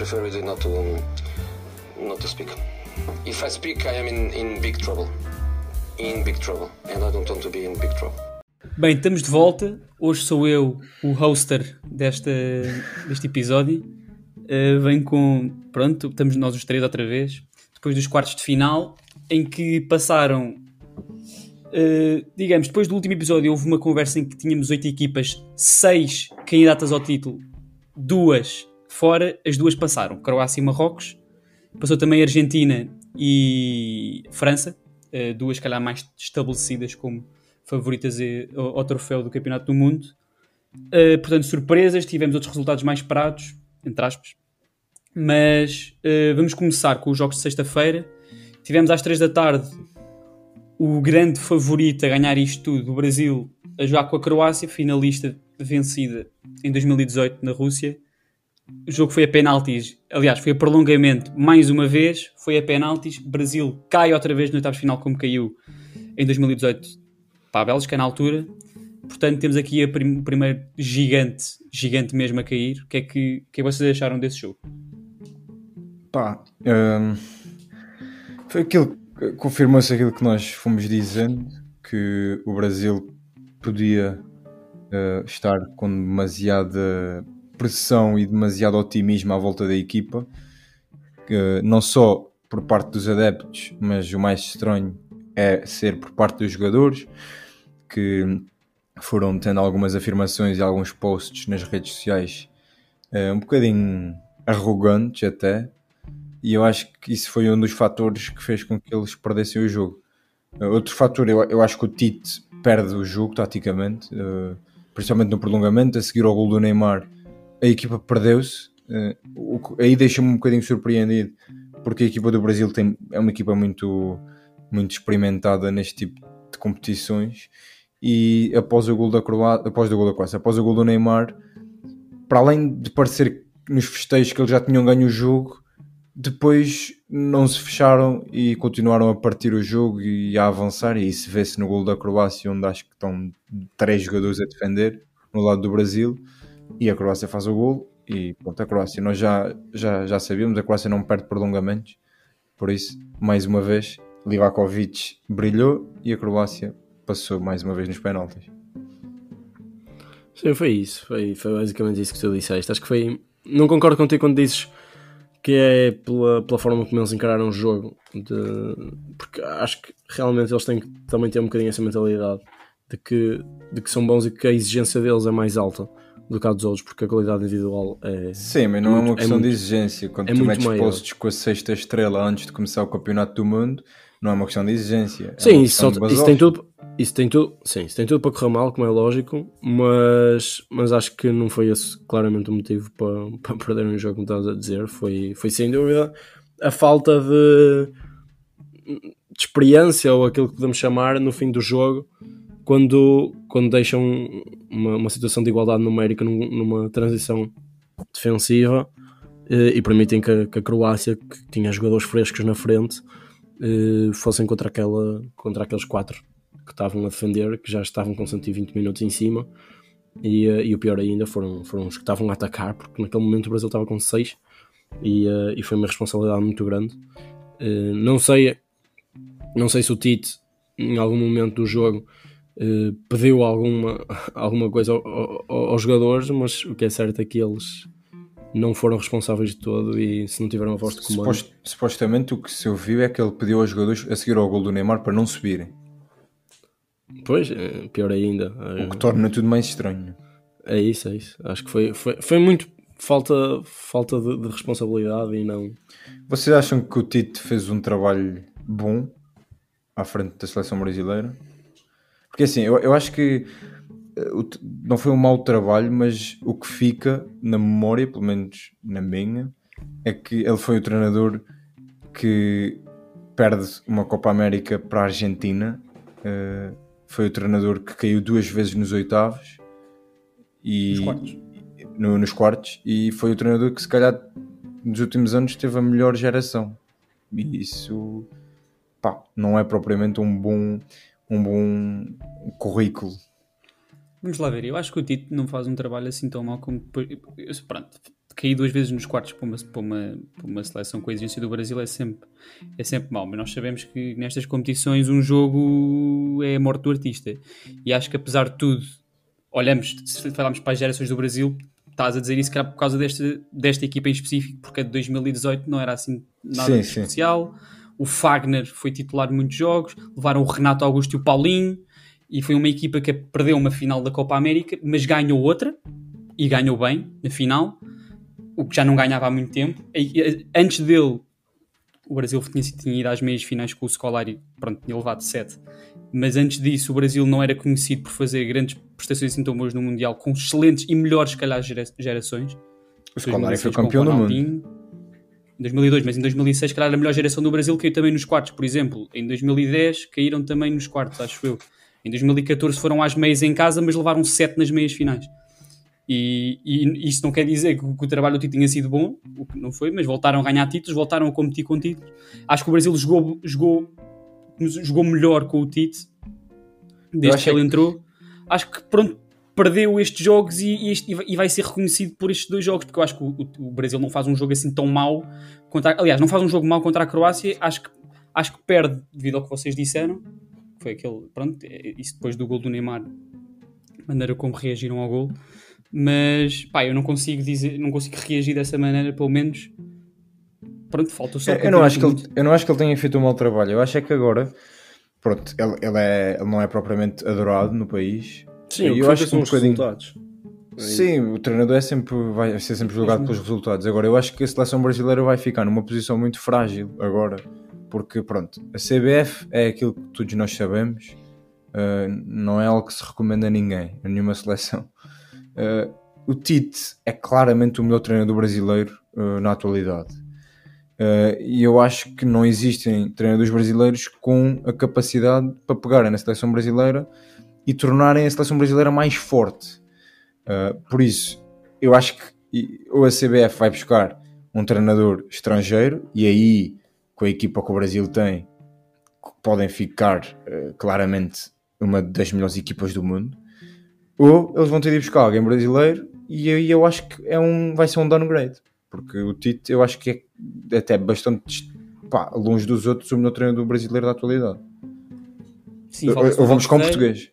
prefer not to not to speak. If I speak, I am in, in big trouble. In big trouble, and I don't want to be in big trouble. Bem, estamos de volta. Hoje sou eu o hoster desta, deste episódio. Uh, vem com. Pronto, estamos nós os três outra vez. Depois dos quartos de final, em que passaram. Uh, digamos, depois do último episódio, houve uma conversa em que tínhamos oito equipas, seis candidatas ao título, duas fora, as duas passaram: Croácia e Marrocos. Passou também Argentina e França, uh, duas, calhar, mais estabelecidas como favoritas ao, troféu do Campeonato do Mundo. Uh, portanto, surpresas, tivemos outros resultados mais esperados, entre aspas. Mas uh, vamos começar com os jogos de sexta-feira. Tivemos às 3 da tarde o grande favorito a ganhar isto tudo, o Brasil, a jogar com a Croácia, finalista vencida em 2018 na Rússia. O jogo foi a penaltis, aliás, foi a prolongamento mais uma vez, foi a penaltis. Brasil cai outra vez no oitavo final, como caiu em 2018 para a Bélgica na altura. Portanto, temos aqui prim o primeiro gigante, gigante mesmo a cair. O que é que, é que vocês acharam desse jogo? Pá, um, foi aquilo, confirmou-se aquilo que nós fomos dizendo, que o Brasil podia uh, estar com demasiada pressão e demasiado otimismo à volta da equipa, uh, não só por parte dos adeptos, mas o mais estranho é ser por parte dos jogadores que foram tendo algumas afirmações e alguns posts nas redes sociais uh, um bocadinho arrogantes até, e eu acho que isso foi um dos fatores que fez com que eles perdessem o jogo. Uh, outro fator, eu, eu acho que o Tite perde o jogo taticamente, principalmente no prolongamento, a seguir ao gol do Neymar, a equipa perdeu-se. aí deixa-me um bocadinho surpreendido, porque a equipa do Brasil tem, é uma equipa muito muito experimentada neste tipo de competições e após o gol da Croácia, após o gol da Croácia, após o gol do Neymar, para além de parecer nos festejos que eles já tinham ganho o jogo, depois não se fecharam e continuaram a partir o jogo e a avançar, e isso vê-se no gol da Croácia, onde acho que estão três jogadores a defender no lado do Brasil, e a Croácia faz o gol, e pronto, a Croácia, nós já, já, já sabíamos, a Croácia não perde prolongamentos, por isso, mais uma vez, Livakovic brilhou e a Croácia passou mais uma vez nos penaltis. Sim, foi isso. Foi, foi basicamente isso que tu disseste. Acho que foi. Não concordo contigo quando dizes que é pela, pela forma como eles encararam o jogo. De... Porque acho que realmente eles têm que também ter um bocadinho essa mentalidade de que, de que são bons e que a exigência deles é mais alta do que a dos outros, porque a qualidade individual é. Sim, mas não é muito, é uma questão é muito, de exigência. Quando é tu metes posts com a sexta estrela antes de começar o Campeonato do Mundo, não é uma questão de exigência. É sim, isso, só, isso, tem tudo, isso tem tudo, sim, isso tem tudo para correr mal, como é lógico, mas, mas acho que não foi esse claramente o motivo para, para perder um jogo, como estás a dizer. Foi, foi sem dúvida a falta de, de experiência, ou aquilo que podemos chamar, no fim do jogo, quando, quando deixam uma, uma situação de igualdade numérica numa transição defensiva eh, e permitem que a, que a Croácia, que tinha jogadores frescos na frente, uh, fossem contra, aquela, contra aqueles quatro que estavam a defender, que já estavam com 120 minutos em cima. E, uh, e o pior ainda foram, foram os que estavam a atacar, porque naquele momento o Brasil estava com 6 e, uh, e foi uma responsabilidade muito grande. não sei não sei se o Tite em algum momento do jogo pediu alguma, alguma coisa ao, ao, aos jogadores, mas o que é certo é que eles não foram responsáveis de todo e se não tiveram a voz de comando. Supost, supostamente o que se ouviu é que ele pediu aos jogadores a seguir ao gol do Neymar para não subirem. Pois, é, pior ainda. O que torna tudo mais estranho. É isso, é isso. Acho que foi, foi, foi muito falta, falta de, de responsabilidade e não. Vocês acham que o Tite fez um trabalho bom à frente da seleção brasileira? Porque assim, eu, eu acho que não foi um mau trabalho, mas o que fica na memória, pelo menos na minha, é que ele foi o treinador que perde uma Copa América para a Argentina. Uh, foi o treinador que caiu duas vezes nos oitavos e nos quartos. No, nos quartos e foi o treinador que se calhar nos últimos anos teve a melhor geração. E isso pá, não é propriamente um bom, um bom currículo Vamos lá ver, eu acho que o Tito não faz um trabalho assim tão mal como. Pronto, cair duas vezes nos quartos para uma, para uma, para uma seleção com a exigência do Brasil é sempre, é sempre mau. Mas nós sabemos que nestas competições um jogo é a morte do artista. E acho que apesar de tudo, olhamos, se falarmos para as gerações do Brasil, estás a dizer isso que era por causa desta, desta equipa em específico, porque a de 2018 não era assim nada Sim, de sim. O Fagner foi titular de muitos jogos, levaram o Renato Augusto e o Paulinho, e foi uma equipa que perdeu uma final da Copa América, mas ganhou outra, e ganhou bem na final, o que já não ganhava há muito tempo. Antes dele, o Brasil tinha, tinha ido às meias finais com o Scolari, pronto, tinha levado 7. Mas antes disso, o Brasil não era conhecido por fazer grandes prestações assim tão boas no Mundial, com excelentes e melhores, se calhar, gera- gerações. O Scolari 2006 foi campeão do mundo. Em 2002, mas em 2006, se calhar, a melhor geração do Brasil caiu também nos quartos, por exemplo. Em 2010, caíram também nos quartos, acho eu. Em 2014 foram às meias em casa, mas levaram 7 nas meias finais. E, e isso não quer dizer que, o- trabalho do Tite tenha sido bom, o que não foi, mas voltaram a ganhar títulos, voltaram a competir com títulos. Acho que o Brasil jogou, jogou, jogou melhor com o Tite desde que ele entrou. Acho que pronto, perdeu estes jogos e, este- e vai- ser reconhecido por estes dois jogos, porque eu acho que o, o- Brasil não faz um jogo assim tão mau contra, aliás, não faz um jogo mau contra a Croácia, acho que, acho que perde devido ao que vocês disseram, foi aquele, pronto, é- isso depois do gol do Neymar, maneira como reagiram ao gol, mas pá, eu não consigo dizer, não consigo reagir dessa maneira, pelo menos pronto, falta só Eu, eu não acho que ele, eu não acho que ele tenha feito um mau trabalho. Eu acho é que agora, pronto, ele, ele, é, ele não é propriamente adorado no país. Sim, eu o que acho que são um os bocadinho- resultados. Sim, o treinador é sempre, vai ser sempre julgado pelos resultados. Agora, eu acho que a seleção brasileira vai ficar numa posição muito frágil agora, porque pronto, a CBF é aquilo que todos nós sabemos, uh, não é algo que se recomenda a ninguém, a nenhuma seleção. Uh, o Tite é claramente o melhor treinador brasileiro uh, na atualidade. E eu acho que não existem treinadores brasileiros com a capacidade para pegarem na seleção brasileira e tornarem a seleção brasileira mais forte. Uh, por isso, eu acho que ou a CBF vai buscar um treinador estrangeiro e aí, com a equipa que o Brasil tem, podem ficar uh, claramente uma das melhores equipas do mundo, ou eles vão ter de buscar alguém brasileiro e aí eu acho que é um, vai ser um downgrade, porque o Tite eu acho que é até bastante pá, longe dos outros o melhor treinador brasileiro da atualidade. Sim, Ou, ou vamos com português.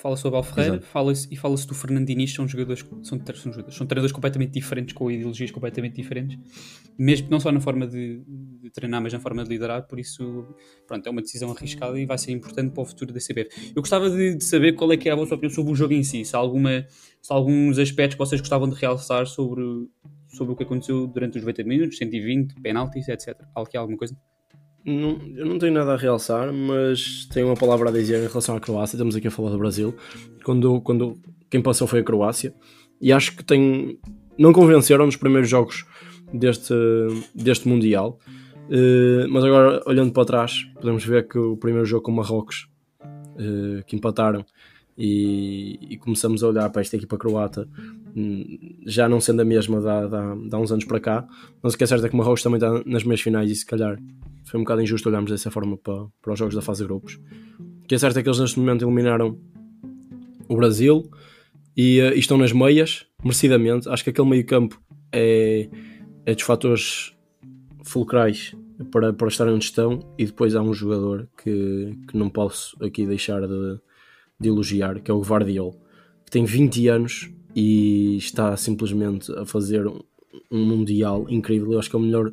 Fala sobre o Ferreira Exato. fala-se, e fala-se do Fernando Diniz, são jogadores, são, são, jogadores, são treinadores completamente diferentes, com ideologias completamente diferentes, mesmo não só na forma de, de treinar, mas na forma de liderar, por isso, pronto, é uma decisão arriscada e vai ser importante para o futuro da CBF. Eu gostava de, de saber qual é que é a vossa opinião sobre o jogo em si, se há, alguma, se há alguns aspectos que vocês gostavam de realçar sobre, sobre o que aconteceu durante os 90 minutos, 120, penaltis, etc. Há aqui alguma coisa? Não, eu não tenho nada a realçar, mas tenho uma palavra a dizer em relação à Croácia. Estamos aqui a falar do Brasil. Quando, quando quem passou foi a Croácia, e acho que tem, não convenceram nos primeiros jogos deste, deste Mundial. Eh, mas agora, olhando para trás, podemos ver que o primeiro jogo com Marrocos, eh, que empataram, e, e começamos a olhar para esta equipa croata, hum, já não sendo a mesma da há uns anos para cá. Mas o que é certo é que o Marrocos também está nas meias finais e se calhar foi um bocado injusto olharmos dessa forma para, para os jogos da fase de grupos. O que é certo é que eles neste momento eliminaram o Brasil e, eh, e estão nas meias, merecidamente. Acho que aquele meio campo é, é dos fatores fulcrais para, para estarem onde estão e depois há um jogador que, que não posso aqui deixar de, de elogiar, que é o Guardiol, que tem 20 anos e está simplesmente a fazer um, um Mundial incrível. Eu acho que é o melhor,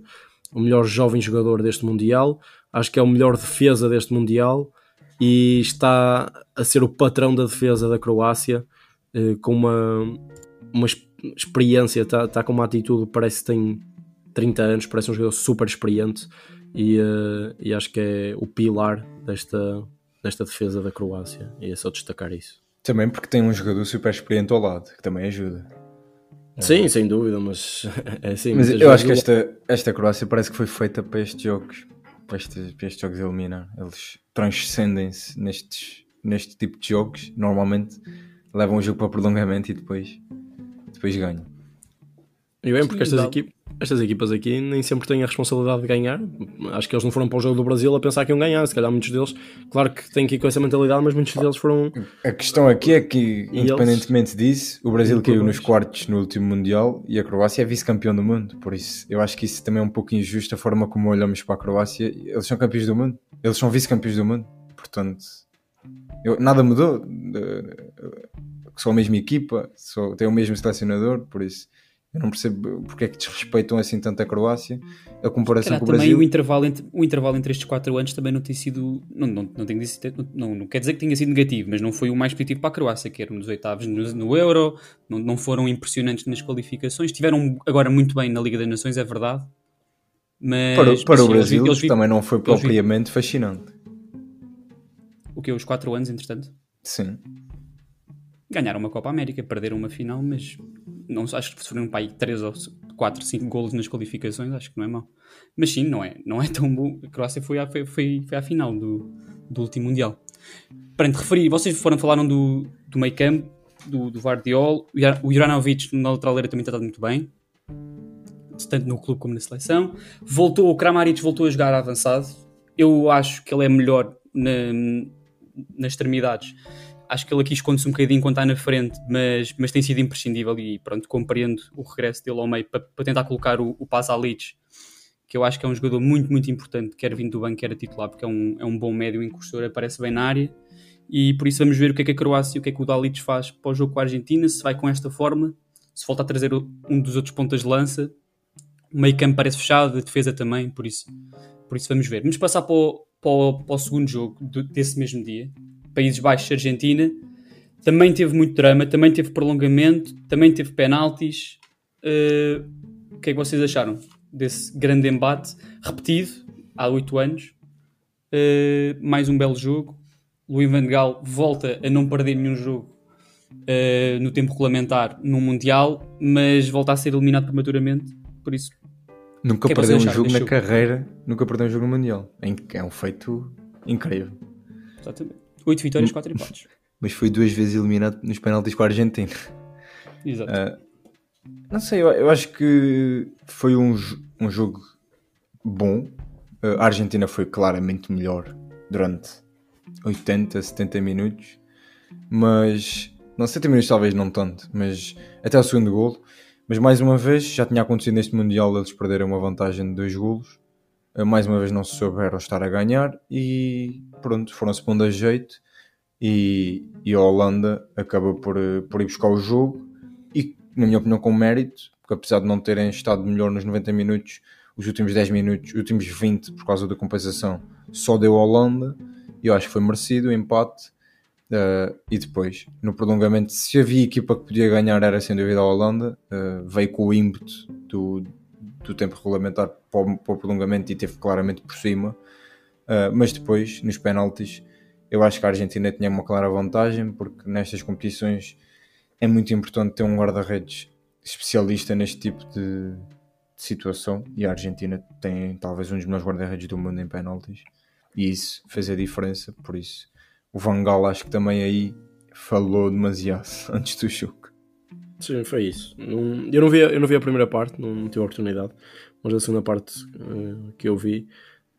o melhor jovem jogador deste Mundial, acho que é o melhor defesa deste Mundial e está a ser o patrão da defesa da Croácia eh, com uma, uma ex- experiência, está, está com uma atitude, parece que tem 30 anos, parece um jogador super experiente e, eh, e acho que é o pilar desta, desta defesa da Croácia e é só destacar isso. Também porque tem um jogador super experiente ao lado, que também ajuda. Sim, sem dúvida, mas é assim. Mas eu acho que esta, esta Croácia parece que foi feita para estes jogos. Para estes, para estes jogos eliminar. Eles transcendem-se nestes, neste tipo de jogos. Normalmente levam o jogo para prolongamento e depois, depois ganham. E bem, porque Sim, estas, dá. Estas equipas aqui nem sempre têm a responsabilidade de ganhar. Acho que eles não foram para o jogo do Brasil a pensar que iam ganhar. Se calhar muitos deles, claro que têm que ir com essa mentalidade, mas muitos deles foram. A questão aqui é que, independentemente disso, o Brasil caiu nos quartos no último Mundial e a Croácia é vice-campeão do mundo. Por isso, eu acho que isso também é um pouco injusto a forma como olhamos para a Croácia. Eles são campeões do mundo, eles são vice-campeões do mundo. Portanto, eu- nada mudou. Eh, São a mesma equipa, só, têm o mesmo selecionador. Por isso, eu não percebo porque é que desrespeitam assim tanto a Croácia. A comparação Calhar com o também Brasil. o intervalo, entre, o intervalo entre estes 4 anos também não tem sido. Não, não, não, não, não quer dizer que tenha sido negativo, mas não foi o mais positivo para a Croácia, que era nos oitavos no, no Euro, não, não foram impressionantes nas qualificações. Estiveram agora muito bem na Liga das Nações, é verdade. Mas, Para, para o eles Brasil eles vi- também não foi eles propriamente fascinante. O que? Os 4 anos, entretanto? Sim. Ganharam uma Copa América, perderam uma final, mas não, acho que sofreram para aí 3 ou 4, 5 golos nas qualificações, acho que não é mau. Mas sim, não é, não é tão bom. A Croácia foi à, foi, foi, foi à final do, do último Mundial. Para te referir, vocês foram falaram do, do meio campo, do, do Vardiol, o Juranovic na lateral direita também está estado muito bem, tanto no clube como na seleção. Voltou, o Kramaric voltou a jogar avançado. Eu acho que ele é melhor na, nas extremidades. Acho que ele aqui esconde-se um bocadinho quando está na frente, mas, mas tem sido imprescindível e pronto, compreendo o regresso dele ao meio para, tentar colocar o, o Pasalic, que eu acho que é um jogador muito, muito importante, quer vindo do banco, quer a titular, porque é um, é um bom médio incursor, aparece bem na área. E por isso vamos ver o que é que a Croácia e o que é que o Dalic faz para o jogo com a Argentina, se vai com esta forma, se volta a trazer um dos outros pontas de lança. O meio campo parece fechado, a defesa também, por isso, por isso vamos ver. Vamos passar para o, para o, para o segundo jogo desse mesmo dia. Países Baixos, Argentina. Também teve muito drama, também teve prolongamento, também teve penaltis. Uh, o que é que vocês acharam desse grande embate repetido há oito anos? Uh, mais um belo jogo. Luís Van Gaal volta a não perder nenhum jogo uh, no tempo regulamentar no Mundial, mas volta a ser eliminado prematuramente. Por isso, Nunca é perdeu um jogo na jogo? carreira, nunca perdeu um jogo no Mundial. É um feito incrível. exatamente. Oito vitórias, quatro empates. Mas foi duas vezes eliminado nos penaltis com a Argentina. Exato. Ah, não sei, eu, eu acho que foi um, um jogo bom. Ah, a Argentina foi claramente melhor durante 80, 70 minutos. Mas, não 70 minutos talvez não tanto, mas até o segundo golo. Mas mais uma vez, já tinha acontecido neste Mundial eles perderam uma vantagem de dois golos. Ah, mais uma vez não se souberam estar a ganhar e pronto, foram-se pondo a jeito. E, e a Holanda acaba por, eh, por ir buscar o jogo e, na minha opinião, com mérito, porque apesar de não terem estado melhor nos 90 minutos, os últimos 10 minutos, os últimos 20 por causa da compensação, só deu a Holanda e eu acho que foi merecido o empate. eh, e depois, no prolongamento, se havia equipa que podia ganhar, era sem dúvida a Holanda. eh, veio com o ímpeto do, do tempo regulamentar para o, para o prolongamento e teve claramente por cima. Uh, mas depois, nos penaltis, eu acho que a Argentina tinha uma clara vantagem, porque nestas competições é muito importante ter um guarda-redes especialista neste tipo de, de situação. E a Argentina tem talvez um dos melhores guarda-redes do mundo em penaltis, e isso fez a diferença. Por isso, o Van Gaal acho que também aí falou demasiado antes do jogo. Sim, foi isso. Não- eu, não vi, eu não vi a primeira parte, não, tive a oportunidade, mas a segunda parte eh, que eu vi,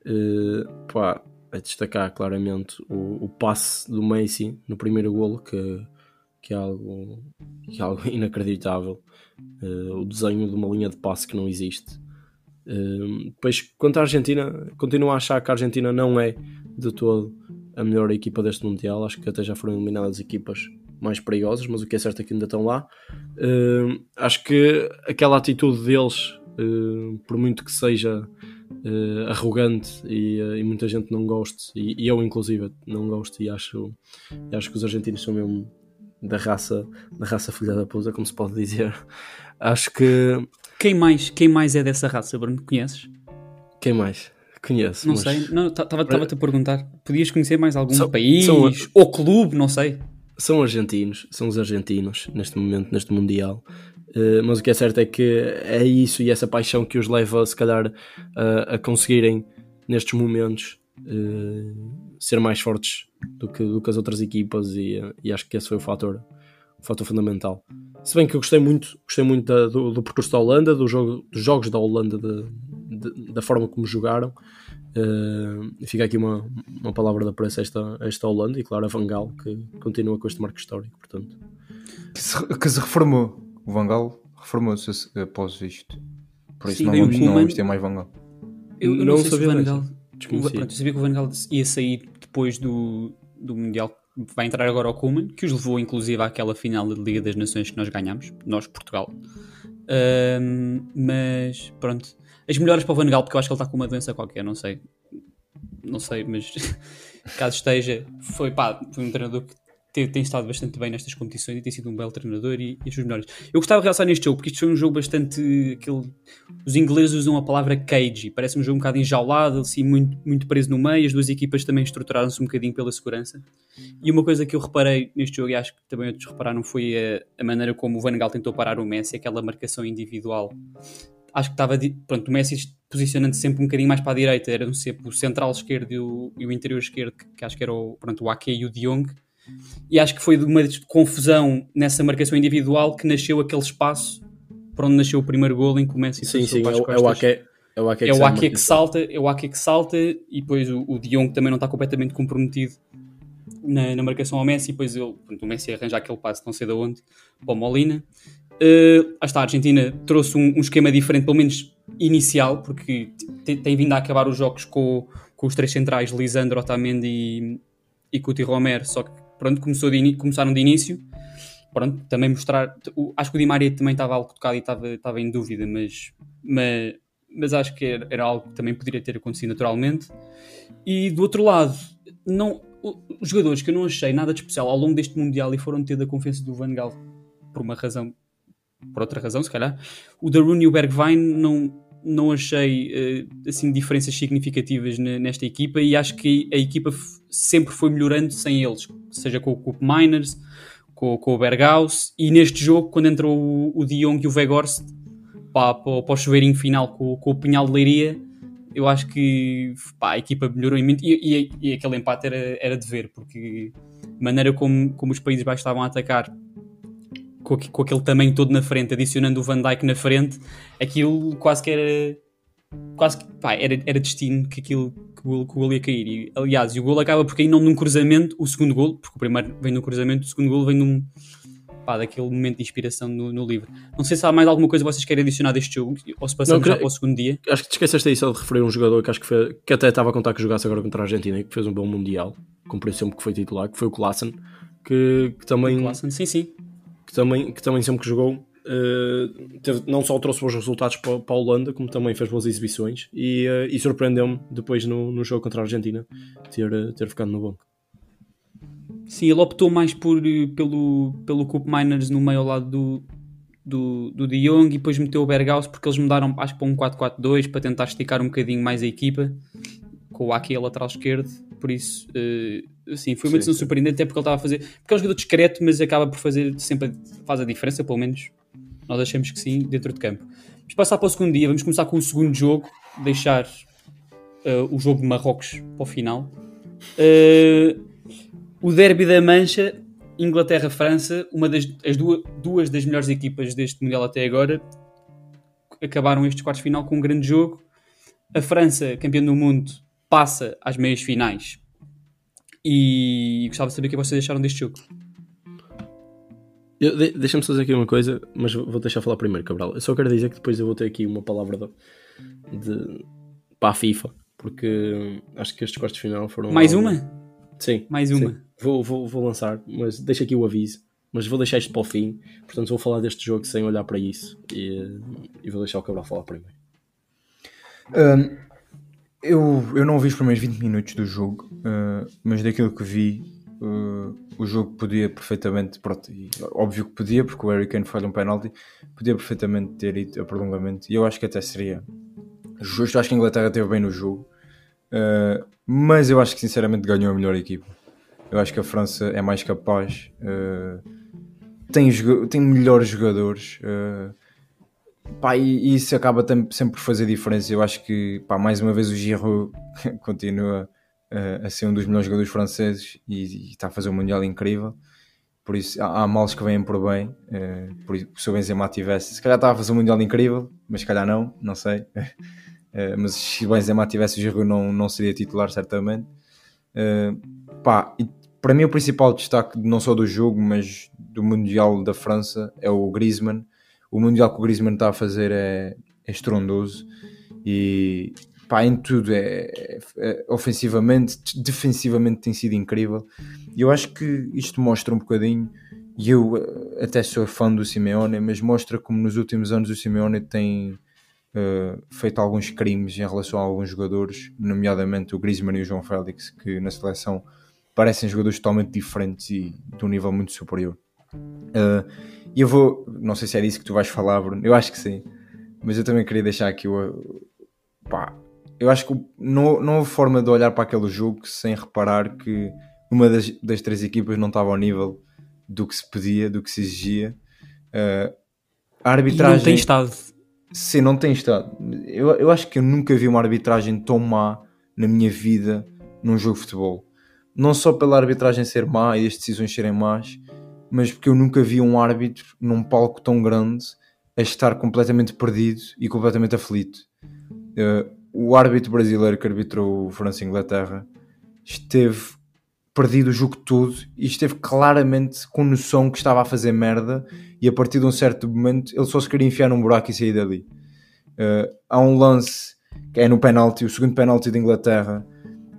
eh, pá, a destacar claramente o, o passe do Messi no primeiro golo, que, que, é, algo, que é algo inacreditável. Eh, o desenho de uma linha de passe que não existe. Eh, depois, quanto à Argentina, continuo a achar que a Argentina não é de todo a melhor equipa deste Mundial. Acho que até já foram eliminadas equipas mais perigosas, mas o que é certo é que ainda estão lá. Uh, acho que aquela atitude deles, uh, por muito que seja uh, arrogante e, uh, e muita gente não goste, e, e eu inclusive não gosto, e acho, e acho que os argentinos são mesmo da raça, da raça filha da puta, como se pode dizer. Acho que. Quem mais, quem mais é dessa raça, Bruno? Conheces? Quem mais? Conheço. Não mas- sei. Estava-te a perguntar. Podias conhecer mais algum São- país são- ou clube? Não sei. são argentinos, são os argentinos neste momento, neste Mundial. Uh, mas o que é certo é que é isso e essa paixão que os leva, se calhar, a- a conseguirem, nestes momentos, uh, ser mais fortes do que, do que as outras equipas. E, e acho que esse foi o fator, fator fundamental. Se bem que eu gostei muito, gostei muito da, do, do, percurso da Holanda, do jogo, dos jogos da Holanda, de, de, da forma como jogaram. Uh, fica aqui uma, uma palavra da pressa a esta, esta Holanda e claro a Vangal que continua com este marco histórico portanto. que, se, que se reformou o Vangal reformou-se após isto. Por isso Sim, não, vamos, não vamos ter mais Vangal eu, eu não, não, sabia se o Vangal pronto, eu sabia que o Vangal ia sair depois do, do Mundial vai entrar agora o Kuman, que os levou inclusive àquela final da Liga das Nações que nós ganhamos, nós, Portugal. Um, mas pronto, as melhoras para o Van Gaal, porque eu acho que ele está com uma doença qualquer, não sei, não sei, mas caso esteja, foi pá, foi um treinador que tem, tem, estado bastante bem nestas competições e tem sido um belo treinador e, e suas melhores. Eu gostava de realçar neste jogo, porque isto foi um jogo bastante. Aquele, os ingleses usam a palavra cage, parece um jogo um bocado enjaulado, assim, muito, muito preso no meio. As duas equipas também estruturaram-se um bocadinho pela segurança. E uma coisa que eu reparei neste jogo, e acho que também outros repararam, foi a, a maneira como o Van Gaal tentou parar o Messi, aquela marcação individual. Acho que estava. Pronto, o Messi posicionando -se sempre um bocadinho mais para a direita, era sempre o central esquerdo e o, e o interior esquerdo, que, que, acho que era o, pronto, o Ake e o De Jong e acho que foi de uma confusão nessa marcação individual que nasceu aquele espaço para onde nasceu o primeiro gol em que o Messi sim, sim, é, é, o Ake, é o Ake, é o Ake que salta é o Ake que salta e depois o, o Dion também não está completamente comprometido na, na marcação ao Messi e depois ele, pronto, o Messi arranja aquele passo não sei de onde para o Molina. Uh, está a Argentina trouxe um, um, esquema diferente pelo menos inicial porque tem, tem vindo a acabar os jogos com, com os três centrais Lisandro, Otamendi e, e Cuti Romero só que pronto, começou de começaram de início. Pronto, também mostrar. Acho que o Di Maria também estava algo tocado e estava, estava em dúvida, mas, mas, mas acho que era, era, algo que também poderia ter acontecido naturalmente. E do outro lado, não, os jogadores que eu não achei nada de especial ao longo deste Mundial e foram ter a confiança do Van Gaal por uma razão, por outra razão, se calhar. O Darun e o Bergwijn não, não achei uh, assim diferenças significativas nesta equipa e acho que a equipa sempre foi melhorando sem eles, seja com o Cup Miners, com, com, o Berghaus e neste jogo quando entrou o, o De Jong e o Weghorst para, para, o chuveirinho final com, com, o Pinhal de Leiria eu acho que pá, a equipa melhorou muito e, e, e, aquele empate era, era de ver porque a maneira como, como os Países Baixos estavam a atacar com, com aquele tamanho todo na frente, adicionando o Van Dijk na frente, aquilo quase que era quase que pá, era, era destino que aquilo que o, que o gol ia cair. E, aliás, e o gol acaba por cair não num cruzamento, o segundo gol, porque o primeiro vem num cruzamento, o segundo gol vem num pá, daquele momento de inspiração no, no livro. Não sei se há mais alguma coisa que vocês querem adicionar deste jogo, ou se passamos não, já para o segundo dia. Acho que te esqueceste aí só de referir um jogador que acho que, foi, que até estava a contar que jogasse agora contra a Argentina e que fez um bom Mundial, cumpriu sempre que foi titular, que foi o Klassen, que, que também. Klassen, sim, sim que também, que também sempre que jogou uh, teve, não só trouxe bons resultados para, para, a Holanda, como também fez boas exibições e, uh, e surpreendeu-me depois no, no jogo contra a Argentina ter, uh, ter ficado no banco. Sim, ele optou mais por, pelo, pelo Cup Miners no meio ao lado do, do, do De Jong e depois meteu o Berghaus porque eles mudaram acho para um 4-4-2 para tentar esticar um bocadinho mais a equipa com o Aki lateral esquerdo por isso uh, sim, foi uma decisão surpreendente até porque ele estava a fazer porque é um jogador discreto mas acaba por fazer sempre faz a diferença pelo menos nós achamos que sim dentro de campo. Vamos passar para o segundo dia vamos começar com o segundo jogo deixar uh, o jogo de Marrocos para o final. Uh, o derby da Mancha Inglaterra-França uma das as duas, duas das melhores equipas deste Mundial até agora acabaram estes quartos final com um grande jogo. A França, campeã do mundo, passa às meias finais. E gostava de saber o que vocês acharam deste jogo. De, Deixa-me fazer aqui uma coisa, mas vou deixar falar primeiro, Cabral. Eu só quero dizer que depois eu vou ter aqui uma palavra de, de para a FIFA, porque acho que estes quartos de final foram. Mais uma? Sim. Mais uma. Sim. Vou, vou, vou lançar, mas deixa aqui o aviso. Mas vou deixar isto para o fim, portanto vou falar deste jogo sem olhar para isso e, e vou deixar o Cabral falar primeiro. Um, eu, eu não vi os primeiros 20 minutos do jogo, uh, mas daquilo que vi, uh, o jogo podia perfeitamente, pronto, e, óbvio que podia, porque o Harry Kane falha um penalti, podia perfeitamente ter ido a prolongamento, e eu acho que até seria justo. Acho que a Inglaterra teve bem no jogo, uh, mas eu acho que sinceramente ganhou a melhor equipa. Eu acho que a França é mais capaz, tem, tem melhores jogadores. Uh, Pá, e, isso acaba sempre por fazer diferença. Eu acho que, pá, mais uma vez, o Giroud continua uh, a ser um dos melhores jogadores franceses e, está a fazer um Mundial incrível. por isso há, há males que vêm por bem. Uh, por isso, se o Benzema tivesse, se calhar estava a fazer um Mundial incrível, mas se calhar não, não sei. Uh, mas se o Benzema tivesse o Giroud não, não seria titular certamente. Pá, e para mim o principal destaque não só do jogo, mas do Mundial da França é o Griezmann. O Mundial que o Griezmann está a fazer é, é estrondoso e pá, em tudo, é, é, é, ofensivamente, defensivamente tem sido incrível. E eu acho que isto mostra um bocadinho, e eu eh, até sou fã do Simeone, mas mostra como nos últimos anos o Simeone tem uh, feito alguns crimes em relação a alguns jogadores, nomeadamente o Griezmann e o João Félix, que na seleção parecem jogadores totalmente diferentes e de um nível muito superior. Uh, e eu vou, não sei se é disso que tu vais falar, Bruno, eu acho que sim, mas eu também queria deixar aqui o. Pá, eu acho que não, não houve forma de olhar para aquele jogo sem reparar que uma das, das três equipas não estava ao nível do que se pedia, do que se exigia. Uh, a arbitragem. E não tem estado. Sim, não tem estado. Eu, eu acho que eu nunca vi uma arbitragem tão má na minha vida num jogo de futebol. Não só pela arbitragem ser má e as decisões serem más, mas porque eu nunca vi um árbitro num palco tão grande a estar completamente perdido e completamente aflito. Uh, o árbitro brasileiro que arbitrou França e Inglaterra esteve perdido o jogo todo e esteve claramente com noção que estava a fazer merda e a partir de um certo momento ele só se queria enfiar num buraco e sair dali. Uh, há um lance que é no penalti, o segundo penalti de Inglaterra,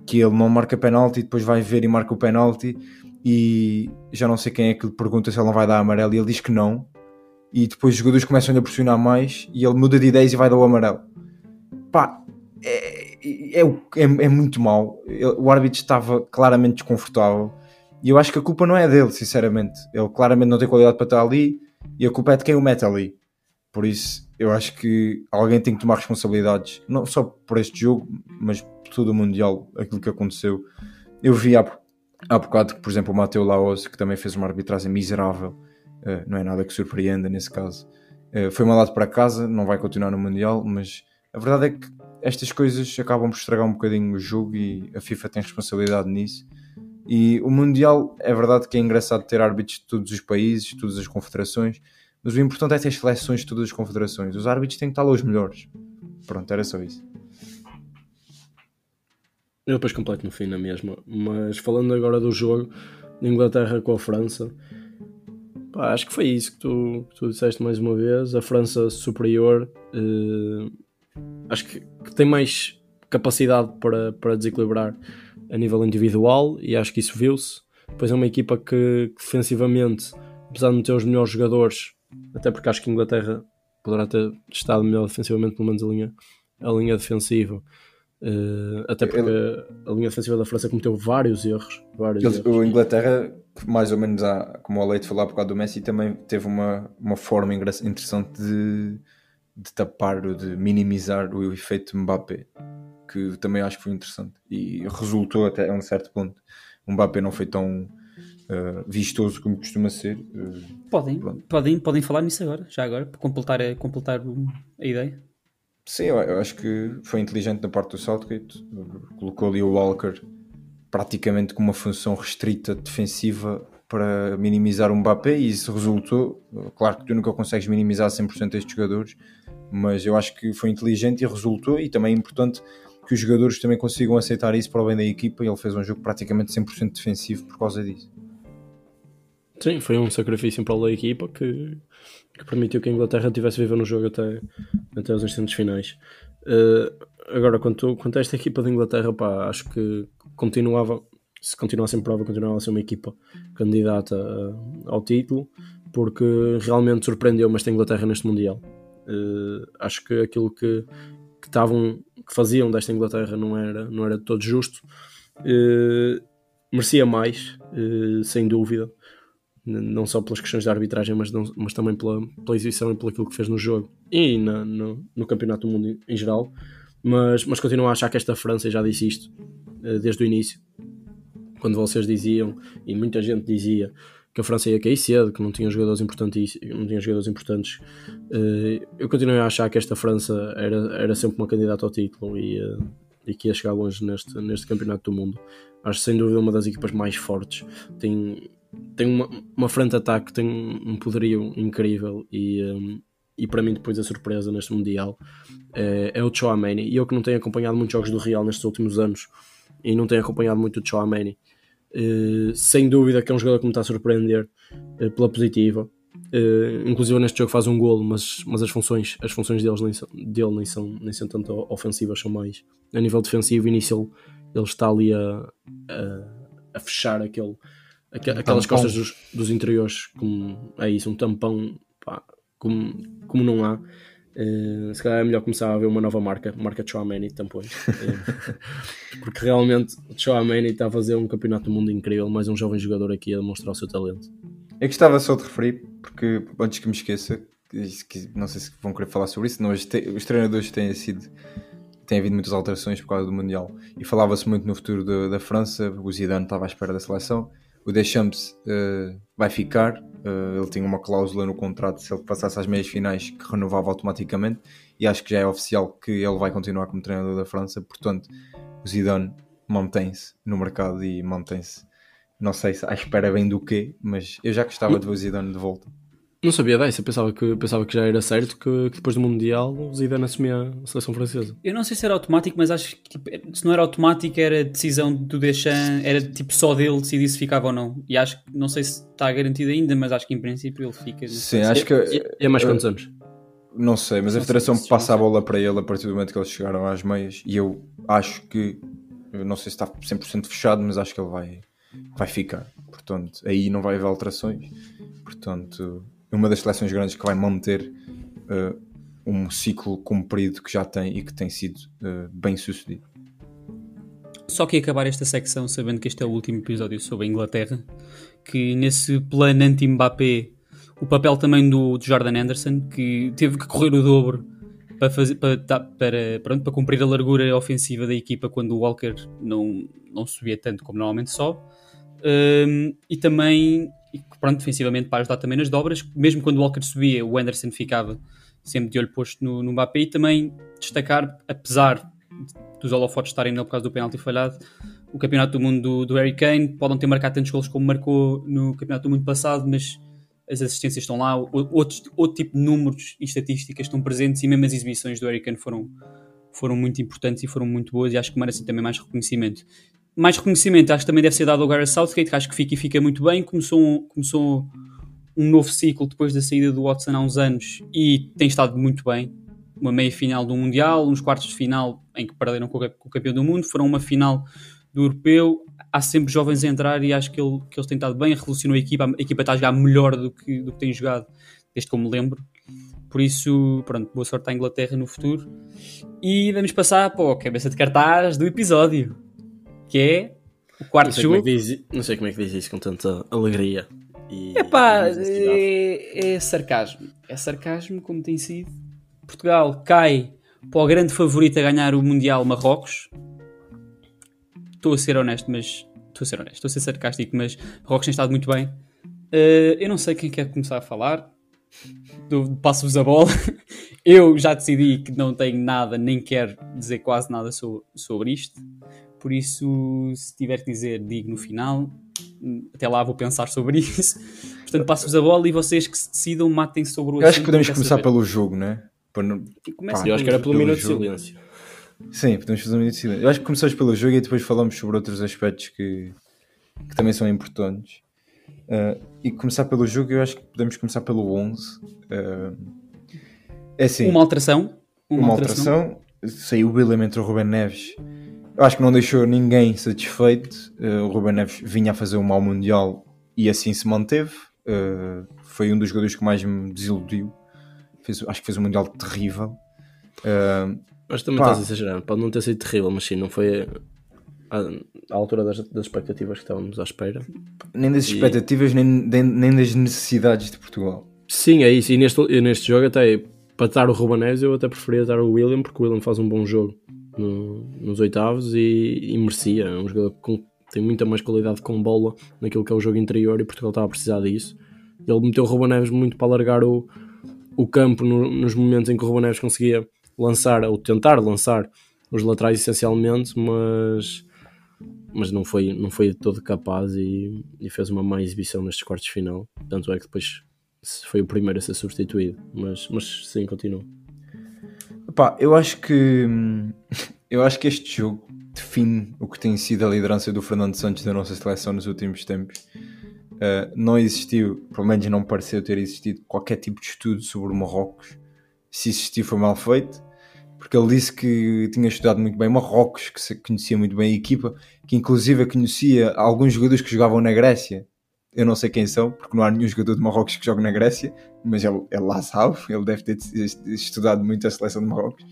que ele não marca penalti, depois vai ver e marca o penalti e já não sei quem é que lhe pergunta se ele não vai dar amarelo e ele diz que não e depois os jogadores começam a pressionar mais e ele muda de ideias e vai dar o amarelo. Pá, é, é, é, é muito mau. O árbitro estava claramente desconfortável e eu acho que a culpa não é dele, sinceramente. Ele claramente não tem qualidade para estar ali e a culpa é de quem o mete ali. Por isso, eu acho que alguém tem que tomar responsabilidades, não só por este jogo, mas por todo o Mundial, aquilo que aconteceu. Eu vi há, há bocado por exemplo, o Mateu Laos, que também fez uma arbitragem miserável, uh, não é nada que surpreenda nesse caso, uh, foi mandado para casa, não vai continuar no Mundial, mas a verdade é que estas coisas acabam por estragar um bocadinho o jogo e a FIFA tem responsabilidade nisso. E o Mundial é verdade que é engraçado ter árbitros de todos os países, de todas as confederações, mas o importante é ter seleções de todas as confederações. Os árbitros têm que estar lá os melhores. Pronto, era só isso. Eu depois completo no fim na mesma. Mas falando agora do jogo de Inglaterra com a França, pá, acho que foi isso que tu, que tu disseste mais uma vez. A França superior. Eh, acho que, que, tem mais capacidade para, para desequilibrar a nível individual e acho que isso viu-se. Depois é uma equipa que, que, defensivamente, apesar de não ter os melhores jogadores, até porque acho que a Inglaterra poderá ter estado melhor defensivamente, pelo menos a linha, a linha defensiva. Uh, até porque Ele... a linha defensiva da França cometeu vários erros. Vários Ele, erros. O Inglaterra, mais ou menos, há, como o Leite falou por causa do Messi, também teve uma, uma forma interessante de de tapar ou de minimizar o efeito Mbappé, que também acho que foi interessante e resultou até a um certo ponto. O Mbappé não foi tão uh, vistoso como costuma ser. Uh, podem, podem, podem falar nisso agora, já agora, para completar, completar a ideia. Sim, eu, acho que foi inteligente da parte do Southgate. Colocou ali o Walker praticamente com uma função restrita defensiva para minimizar o Mbappé e isso resultou. Claro que tu nunca consegues minimizar 100% estes jogadores, mas eu acho que foi inteligente e resultou. E também é importante que os jogadores também consigam aceitar isso para o bem da equipa. Ele fez um jogo praticamente 100% defensivo por causa disso. Sim, foi um sacrifício para a equipa que, que, permitiu que a Inglaterra tivesse viva no jogo até, até os instantes finais. Uh, agora, quanto, quanto a esta equipa da Inglaterra, pá, acho que continuava, se continuasse em prova, continuava a ser uma equipa candidata uh, ao título, porque realmente surpreendeu-me esta Inglaterra neste Mundial. Uh, acho que aquilo que, que, que faziam desta Inglaterra não era, não era todo justo. Merecia mais, sem dúvida. Não só pelas questões de arbitragem, mas, não, mas também pela, pela exibição e pelo aquilo que fez no jogo e na, no, no Campeonato do Mundo em geral. Mas, mas continuo a achar que esta França, e já disse isto desde o início, quando vocês diziam, e muita gente dizia, que a França ia cair cedo, que não tinha jogadores importantes, não tinha jogadores importantes. Eh, eu continuo a achar que esta França era, era sempre uma candidata ao título e, eh, e que ia chegar longe neste, neste campeonato do mundo. Acho sem dúvida uma das equipas mais fortes. Tem, tem uma, uma frente de ataque, tem um poderio incrível e, um, e para mim depois a surpresa neste Mundial é, é o Chouameni e eu que não tenho acompanhado muitos jogos do Real nestes últimos anos e não tenho acompanhado muito o Chouameni uh, sem dúvida que é um jogador que me está a surpreender uh, pela positiva. Uh, inclusive neste jogo faz um golo mas, mas as funções, as funções deles nem são, dele nem são, nem são tanto ofensivas são mais a nível defensivo início ele está ali a, a, a fechar aquele aquelas costas dos, dos, interiores como é isso, um tampão pá, como, como não há. Uh, se calhar é melhor começar a ver uma nova marca marca Chouameni tampões. Uh, porque realmente Chouameni está a fazer um campeonato do mundo incrível mais um jovem jogador aqui a demonstrar o seu talento. Eu gostava só de referir porque antes que me esqueça que, não sei se vão querer falar sobre isso não, os, os treinadores têm sido tem havido muitas alterações por causa do Mundial. E falava-se muito no futuro da, da França o Zidane estava à espera da seleção o Deschamps uh, vai ficar. Uh, ele tinha uma cláusula no contrato se ele passasse às meias finais que renovava automaticamente e acho que já é oficial que ele vai continuar como treinador da França. Portanto, o Zidane mantém-se no mercado e mantém-se. Não sei se à espera bem do quê, mas eu já gostava de ver o Zidane de volta. Não sabia dessa, pensava que, pensava que já era certo que, que depois do Mundial o Zidane assumia a seleção francesa. Eu não sei se era automático, mas acho que tipo, se não era automático era decisão do Deschamps, era tipo só dele decidir se ficava ou não. E acho que, não sei se está garantido ainda, mas acho que em princípio ele fica. Sim, acho que... E, é mais quantos anos? Não sei, mas não a Federação se passa a bola para ele a partir do momento que eles chegaram às meias e eu acho que, eu não sei se está 100% fechado, mas acho que ele vai, vai ficar. Portanto, aí não vai haver alterações. Portanto uma das seleções grandes que vai manter uh, um ciclo comprido que já tem e que tem sido uh, bem sucedido. Só que acabar esta secção sabendo que este é o último episódio sobre a Inglaterra, que nesse plano anti-Mbappé, o papel também do, do, Jordan Anderson, que teve que correr o dobro para, fazer, para, para, pronto, para cumprir a largura ofensiva da equipa quando o Walker não, não subia tanto como normalmente sobe. Um, e também e que, pronto, defensivamente para ajudar também nas dobras. Mesmo quando o Walker subia, o Anderson ficava sempre de olho posto no, no Mbappé. E também destacar, apesar dos holofotes estarem nele por causa do penalti falhado, o campeonato do mundo do, do Harry Kane. Podem ter marcado tantos gols como marcou no campeonato do mundo passado, mas as assistências estão lá, outros, outro tipo de números e estatísticas estão presentes e mesmo as exibições do Harry Kane foram, foram muito importantes e foram muito boas e acho que merecem também mais reconhecimento mais reconhecimento acho que também deve ser dado ao Gareth Southgate, que acho que fica e fica muito bem. Começou um, começou um novo ciclo depois da saída do Watson há uns anos e tem estado muito bem. Uma meia final do Mundial, uns quartos de final em que perderam com o, campeão do mundo, foram uma final do Europeu. Há sempre jovens a entrar e acho que, ele, que eles têm estado bem, revolucionou a equipa. A equipa está a jogar melhor do que, do que tem jogado, desde que me lembro. Por isso, pronto, boa sorte à Inglaterra no futuro. E vamos passar para a cabeça de cartaz do episódio que é o quarto não jogo. É diz, não sei como é que diz isso com tanta alegria. E, Epá, é, é sarcasmo. É sarcasmo, como tem sido. Portugal cai para o grande favorito a ganhar o Mundial Marrocos. Estou a ser honesto, mas. Estou a ser honesto, estou a ser sarcástico, mas Marrocos tem estado muito bem. Uh, eu não sei quem quer começar a falar. Passo-vos a bola. eu já decidi que não tenho nada, nem quero dizer quase nada sobre, sobre isto. Por isso, se tiver que dizer, digo no final. Até lá vou pensar sobre isso. Portanto, passo-vos a bola e vocês que se decidam, matem sobre o assunto. Acho que podemos começar saber. pelo jogo, né? Não... Pá, eu acho que era pelo, pelo minuto jogo. de silêncio. Sim, podemos fazer um minuto de silêncio. Eu acho que começamos pelo jogo e depois falamos sobre outros aspectos que, que também são importantes. Uh, e começar pelo jogo, eu acho que podemos começar pelo 11. Uh, é assim, uma alteração. Uma, uma alteração. alteração. Saiu o William entre o Ruben Neves eu acho que não deixou ninguém satisfeito. Uh, o Ruben Neves vinha a fazer um mau Mundial e assim se manteve. Uh, foi um dos jogadores que mais me desiludiu. Fez, acho que fez um Mundial terrível. Uh, mas também pá. estás a exagerar. Pode não ter sido terrível, mas sim, não foi à, à altura das, das, expectativas que estávamos à espera. Nem das expectativas, e... nem, nem, nem, das necessidades de Portugal. Sim, é isso. E neste, neste jogo, até para estar o Ruben Neves, eu até preferia estar o William, porque o William faz um bom jogo no, nos oitavos e, e, merecia. É um jogador que tem muita mais qualidade com bola naquilo que é o jogo interior e Portugal estava a precisar disso. Ele meteu o Ruben Neves muito para alargar o, o campo no, nos momentos em que o Ruben Neves conseguia lançar ou tentar lançar os laterais essencialmente, mas mas não foi, não foi de todo capaz e, e fez uma má exibição nestes quartos de final. Tanto é que depois foi o primeiro a ser substituído. Mas, mas sim, continua. Eu acho que eu acho que este jogo define o que tem sido a liderança do Fernando Santos da nossa seleção nos últimos tempos. Uh, não existiu, pelo menos não pareceu ter existido qualquer tipo de estudo sobre o Marrocos. Se existiu foi mal feito, porque ele disse que tinha estudado muito bem Marrocos, que conhecia muito bem a equipa, que inclusive conhecia alguns jogadores que jogavam na Grécia. Eu não sei quem são, porque não há nenhum jogador de Marrocos que jogue na Grécia, mas ele, ele lá sabe, ele deve ter estudado muito a seleção de Marrocos.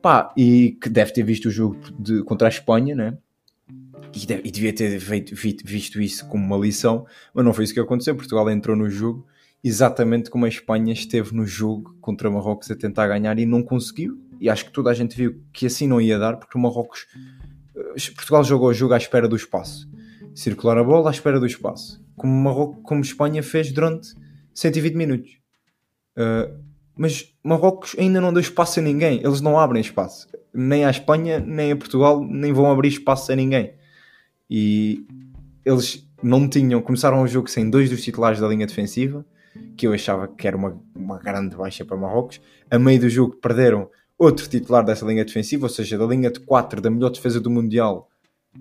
Pá, e que deve ter visto o jogo de, contra a Espanha, né? E, deve, e devia ter feito, visto isso como uma lição, mas não foi isso que aconteceu. Portugal entrou no jogo exatamente como a Espanha esteve no jogo contra Marrocos a tentar ganhar e não conseguiu. E acho que toda a gente viu que assim não ia dar, porque o Marrocos. Eh, Portugal jogou o jogo à espera do espaço, circular a bola à espera do espaço, como, Marrocos, como Espanha fez durante 120 minutos. Uh, mas Marrocos ainda não deu espaço a ninguém, eles não abrem espaço, nem à Espanha, nem a Portugal, nem vão abrir espaço a ninguém. E eles não tinham, começaram o jogo sem dois dos titulares da linha defensiva, que eu achava que era uma, uma grande baixa para Marrocos. A meio do jogo perderam outro titular dessa linha defensiva, ou seja, da linha de 4 da melhor defesa do Mundial,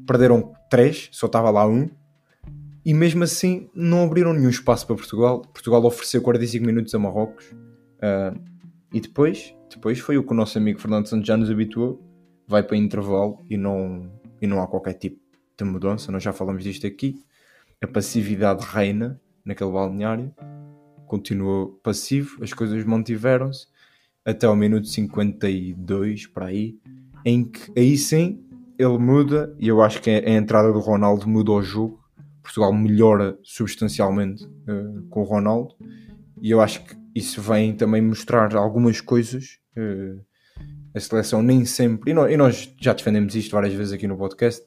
perderam 3, só estava lá um. E mesmo assim não abriram nenhum espaço para Portugal. Portugal ofereceu 45 minutos a Marrocos. Uh, e depois, depois foi o que o nosso amigo Fernando Santos já nos habituou. Vai para intervalo e não, e não há qualquer tipo de mudança. Nós já falamos disto aqui. A passividade reina naquele balneário continuou passivo, as coisas mantiveram-se até ao minuto 52 para aí, em que aí sim ele muda e eu acho que a entrada do Ronaldo muda o jogo. Portugal melhora substancialmente uh, com o Ronaldo e eu acho que isso vem também mostrar algumas coisas. Uh, a seleção nem sempre, e nós, e nós já defendemos isto várias vezes aqui no podcast,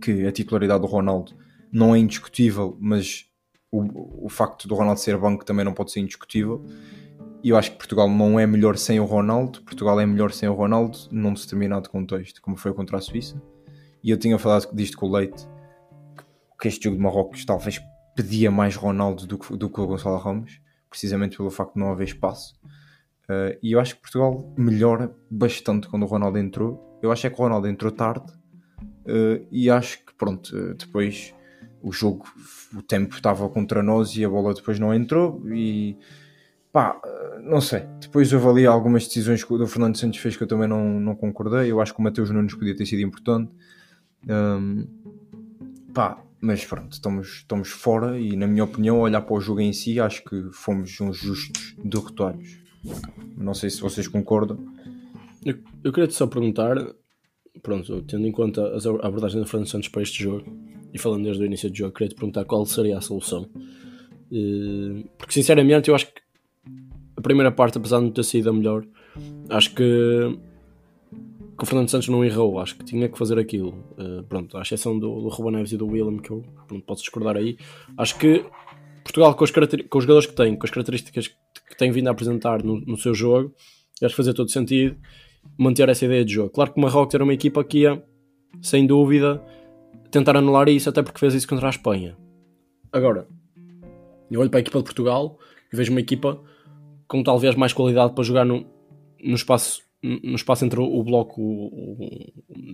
que a titularidade do Ronaldo não é indiscutível, mas o, o facto do Ronaldo ser banco também não pode ser indiscutível. E eu acho que Portugal não é melhor sem o Ronaldo. Portugal é melhor sem o Ronaldo num determinado contexto, como foi contra a Suíça. E eu tinha falado disto com o Leite, que este jogo de Marrocos talvez pedia mais Ronaldo do que, do que o Gonçalo Ramos, precisamente pelo facto de não haver espaço. Uh, e eu acho que Portugal melhora bastante quando o Ronaldo entrou. Eu acho é que o Ronaldo entrou tarde uh, e acho que, pronto, uh, depois o jogo, o tempo estava contra nós e a bola depois não entrou e pá, não sei. Depois houve ali algumas decisões que o Fernando Santos fez que eu também não, não concordei. Eu acho que o Mateus Nunes podia ter sido importante. Um, pá, mas pronto, estamos, estamos fora e, na minha opinião, olhar para o jogo em si, acho que fomos uns justos derrotados. Não sei se vocês concordam. Eu, eu queria te só perguntar, pronto, tendo em conta a abordagem do Fernando Santos para este jogo, e falando desde o início do jogo, queria te perguntar qual seria a solução. Eh, porque sinceramente eu acho que primeira parte, apesar de não ter sido a melhor, acho que, que o Fernando Santos não errou, acho que tinha que fazer aquilo. Uh, pronto, à exceção do, do Ruben Neves e do William, que eu pronto, posso discordar aí, acho que Portugal, com os, com os jogadores que tem, com as características que tem vindo a apresentar no, no seu jogo, acho que fazia todo sentido manter essa ideia de jogo. Claro que o Marrocos era uma equipa que ia, sem dúvida, tentar anular isso, até porque fez isso contra a Espanha. Agora, eu olho para a equipa de Portugal e vejo uma equipa com talvez mais qualidade para jogar no, no espaço no espaço entre o bloco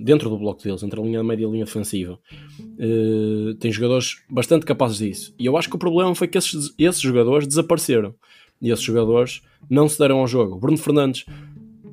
dentro do bloco deles, entre a linha média e a linha defensiva. Uh, tem jogadores bastante capazes disso. E eu acho que o problema foi que esses, esses jogadores desapareceram. E esses jogadores não se deram ao jogo. Bruno Fernandes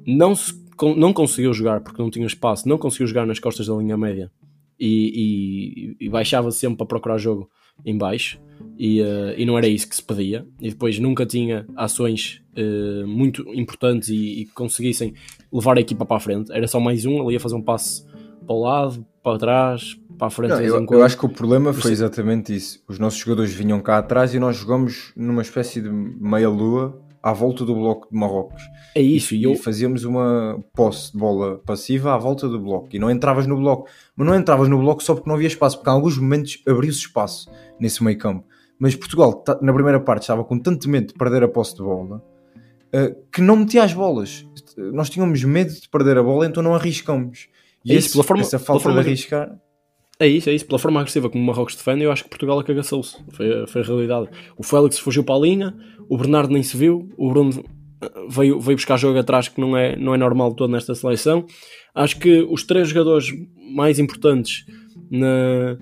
não, se, não conseguiu jogar porque não tinha espaço não conseguiu jogar nas costas da linha média. E, e, e baixava sempre para procurar jogo em baixo e, uh, e não era isso que se pedia. E depois nunca tinha ações uh, muito importantes e, que conseguissem levar a equipa para a frente. Era só mais um, ele ia fazer um passe para o lado, para trás para a frente não, eu, eu, acho que o problema foi exatamente isso. Os nossos jogadores vinham cá atrás e nós jogamos numa espécie de meia-lua à volta do bloco de Marrocos. É isso, e, eu... e fazíamos uma posse de bola passiva à volta do bloco e não entravas no bloco, mas não entravas no bloco só porque não havia espaço, porque em alguns momentos abriu-se espaço nesse meio campo. Mas Portugal, na primeira parte, estava com tanto medo de perder a posse de bola uh, que não metia as bolas. Nós tínhamos medo de perder a bola, então não arriscamos. E é isso, esse, pela forma, essa falta de arriscar. É isso, é isso. Pela forma agressiva como o Marrocos defende, eu acho que Portugal acagaçou-se. Foi, foi a realidade. O Félix fugiu para a linha, o Bernardo nem se viu, o Bruno eh, veio, veio buscar jogo atrás que não é, não é normal todo nesta seleção. Acho que os três jogadores mais importantes na,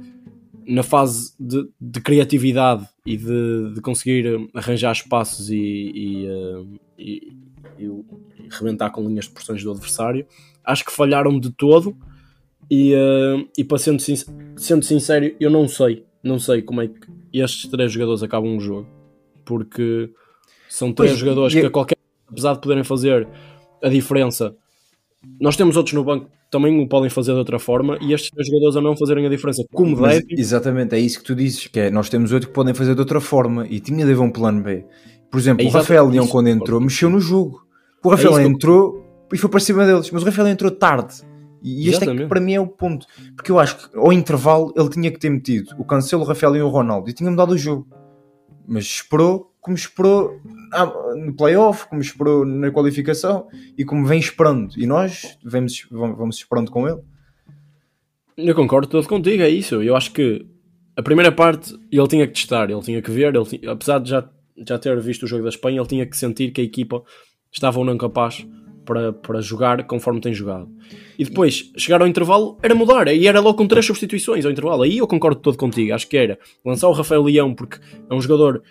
na fase de, de criatividade e de, de, conseguir arranjar espaços e, e, uh, e, e, rebentar com linhas de pressões do adversário, acho que falharam de todo e, uh, e para sendo, sendo sincero, eu não sei, não sei como é que estes três jogadores acabam o jogo, porque são três pois, jogadores que a qualquer apesar de poderem fazer a diferença, nós temos outros no banco que também o podem fazer de outra forma e estes três jogadores a não fazerem a diferença como Mas, devem. Exatamente, é isso que tu dizes, que é nós temos outros que podem fazer de outra forma e tinha de haver um plano B. Por exemplo, é o Rafael Leão quando entrou mexeu no jogo. O Rafael é entrou e foi para cima deles, mas o Rafael entrou tarde e este é que para mim é o ponto. Porque eu acho que ao intervalo ele tinha que ter metido o Cancelo, o Rafael e o Ronaldo e tinha mudado o jogo. Mas esperou como esperou no playoff, como esperou na qualificação e como vem esperando. E nós vamos, vamos esperando com ele. Eu concordo todo contigo, é isso. Eu acho que a primeira parte ele tinha que testar, ele tinha que ver, ele apesar de já, já ter visto o jogo da Espanha, ele tinha que sentir que a equipa estava ou não capaz para, para jogar conforme tem jogado. E depois, chegar ao intervalo, era mudar. E era logo com três substituições ao intervalo. Aí eu concordo todo contigo. Acho que era lançar o Rafael Leão, porque é um jogador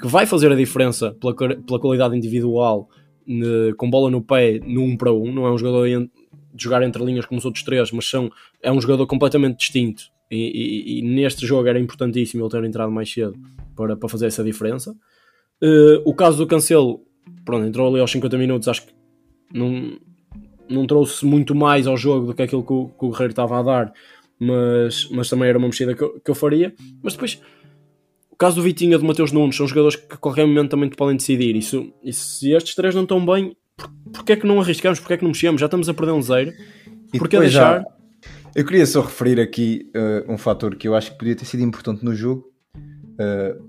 que vai fazer a diferença pela, pela qualidade individual, ne, com bola no pé, no 1 um para 1. Um. Não é um jogador de jogar entre linhas como os outros três, mas são, é um jogador completamente distinto. E, e, e, neste jogo era importantíssimo ele ter entrado mais cedo para, para fazer essa diferença. Uh, o caso do Cancelo, pronto, entrou ali aos 50 minutos, acho que não, não trouxe muito mais ao jogo do que aquilo que o, que o Guerreiro estava a dar, mas, mas também era uma mexida que eu, que eu faria. Mas depois, o caso do Vitinha e do Mateus Nunes são jogadores que a qualquer momento também te podem decidir. Isso, e se estes três não estão bem, por, porquê é que não arriscamos? Porquê é que não mexemos? Já estamos a perder um zero. Porquê deixar? Já, eu queria só referir aqui uh, um fator que eu acho que podia ter sido importante no jogo. Uh,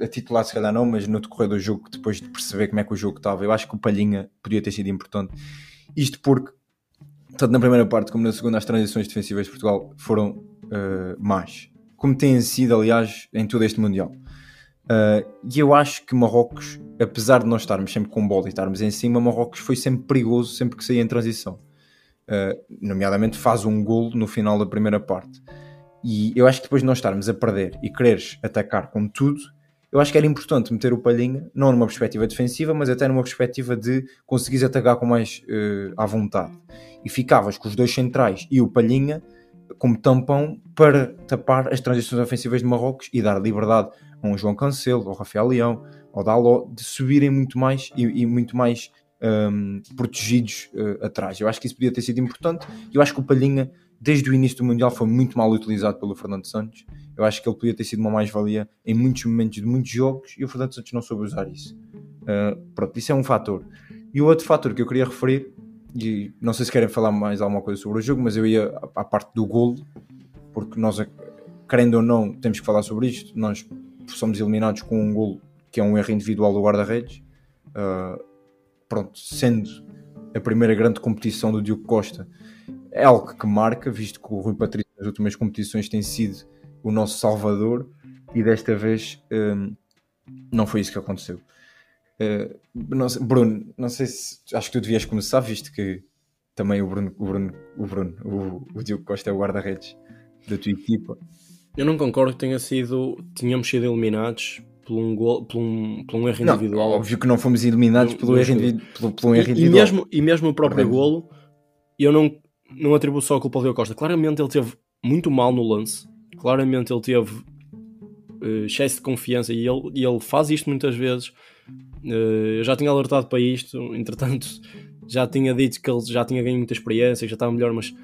a titular se calhar não, mas no decorrer do jogo, depois de perceber como é que o jogo estava, eu acho que o Palhinha podia ter sido importante. Isto porque, tanto na primeira parte como na segunda, as transições defensivas de Portugal foram uh, más. Como têm sido, aliás, em todo este Mundial. Uh, e eu acho que Marrocos, apesar de nós estarmos sempre com bola e estarmos em cima, Marrocos foi sempre perigoso sempre que saía em transição. Uh, nomeadamente faz um golo no final da primeira parte. E eu acho que depois de nós estarmos a perder e quereres atacar com tudo, eu acho que era importante meter o Palhinha, não numa perspectiva defensiva, mas até numa perspectiva de conseguires atacar com mais uh, à vontade. E ficavas com os dois centrais e o Palhinha como tampão para tapar as transições ofensivas de Marrocos e dar liberdade a um João Cancelo, ao Rafael Leão, ao Daló, de subirem muito mais e, e muito mais um, protegidos uh, atrás. Eu acho que isso podia ter sido importante. Eu acho que o Palhinha, desde o início do Mundial, foi muito mal utilizado pelo Fernando Santos eu acho que ele podia ter sido uma mais-valia em muitos momentos de muitos jogos e o Fernando Santos não soube usar isso. Uh, pronto, isso é um fator. E o outro fator que eu queria referir, e não sei se querem falar mais alguma coisa sobre o jogo, mas eu ia à parte do golo, porque nós, querendo ou não, temos que falar sobre isto. Nós somos eliminados com um golo que é um erro individual do guarda-redes. Uh, pronto, sendo a primeira grande competição do Diogo Costa, é algo que marca, visto que o Rui Patrício nas últimas competições tem sido o nosso salvador e desta vez um, não foi isso que aconteceu. Uh, não sei, Bruno, não sei se acho que tu devias começar, visto que também o Bruno, o Bruno, o, Bruno, o, o Diogo Costa é o guarda-redes da tua equipa. Eu não concordo que tenha sido, tínhamos sido eliminados por um, gol, por um, por um erro não, individual. Óbvio que não fomos eliminados pelo, erro, pelo, pelo erro individual. E mesmo, e mesmo o próprio golo, eu não, não atribuo só a culpa ao Diogo Costa. Claramente ele teve muito mal no lance claramente ele teve uh, excesso de confiança e ele, e ele faz isto muitas vezes. Uh, eu já tinha alertado para isto, entretanto, já tinha dito que ele já tinha ganho muita experiência, que já estava melhor, mas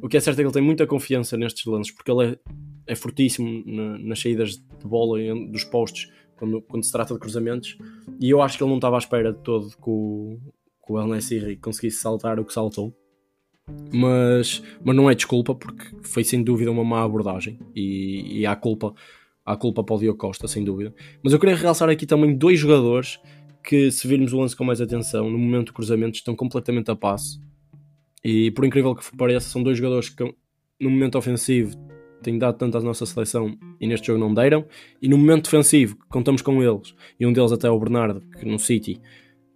o que é certo é que ele tem muita confiança nestes lances, porque ele é, é fortíssimo na, nas saídas de bola dos postos quando, quando se trata de cruzamentos, e eu acho que ele não estava à espera de todo que o, que o El conseguisse saltar o que saltou mas, mas não é desculpa porque foi sem dúvida uma má abordagem e, e há culpa há culpa para o Diogo Costa, sem dúvida. Mas eu queria realçar aqui também dois jogadores que, se virmos o lance com mais atenção, no momento do cruzamento estão completamente a passo. E por incrível que pareça, são dois jogadores que no momento ofensivo têm dado tanto à nossa seleção e neste jogo não deram. E no momento defensivo, contamos com eles, e um deles até é o Bernardo, que no City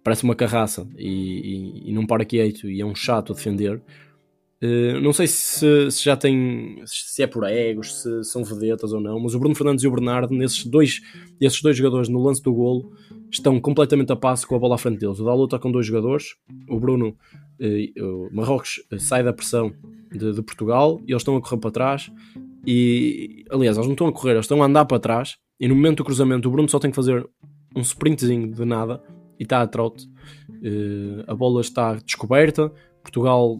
parece uma carraça e, e, e não para quieto e é um chato a defender. Uh, não sei se, se, já tem se é por egos, se são vedetas ou não, mas o Bruno Fernandes e o Bernardo, nesses dois, esses dois jogadores no lance do golo, estão completamente a passo com a bola à frente deles. O Dalot está com dois jogadores, o Bruno, uh, o Marrocos uh, sai da pressão de, de, Portugal e eles estão a correr para trás. E aliás, eles não estão a correr, eles estão a andar para trás. E no momento do cruzamento, o Bruno só tem que fazer um sprintzinho de nada e está a trote. a bola está descoberta. Portugal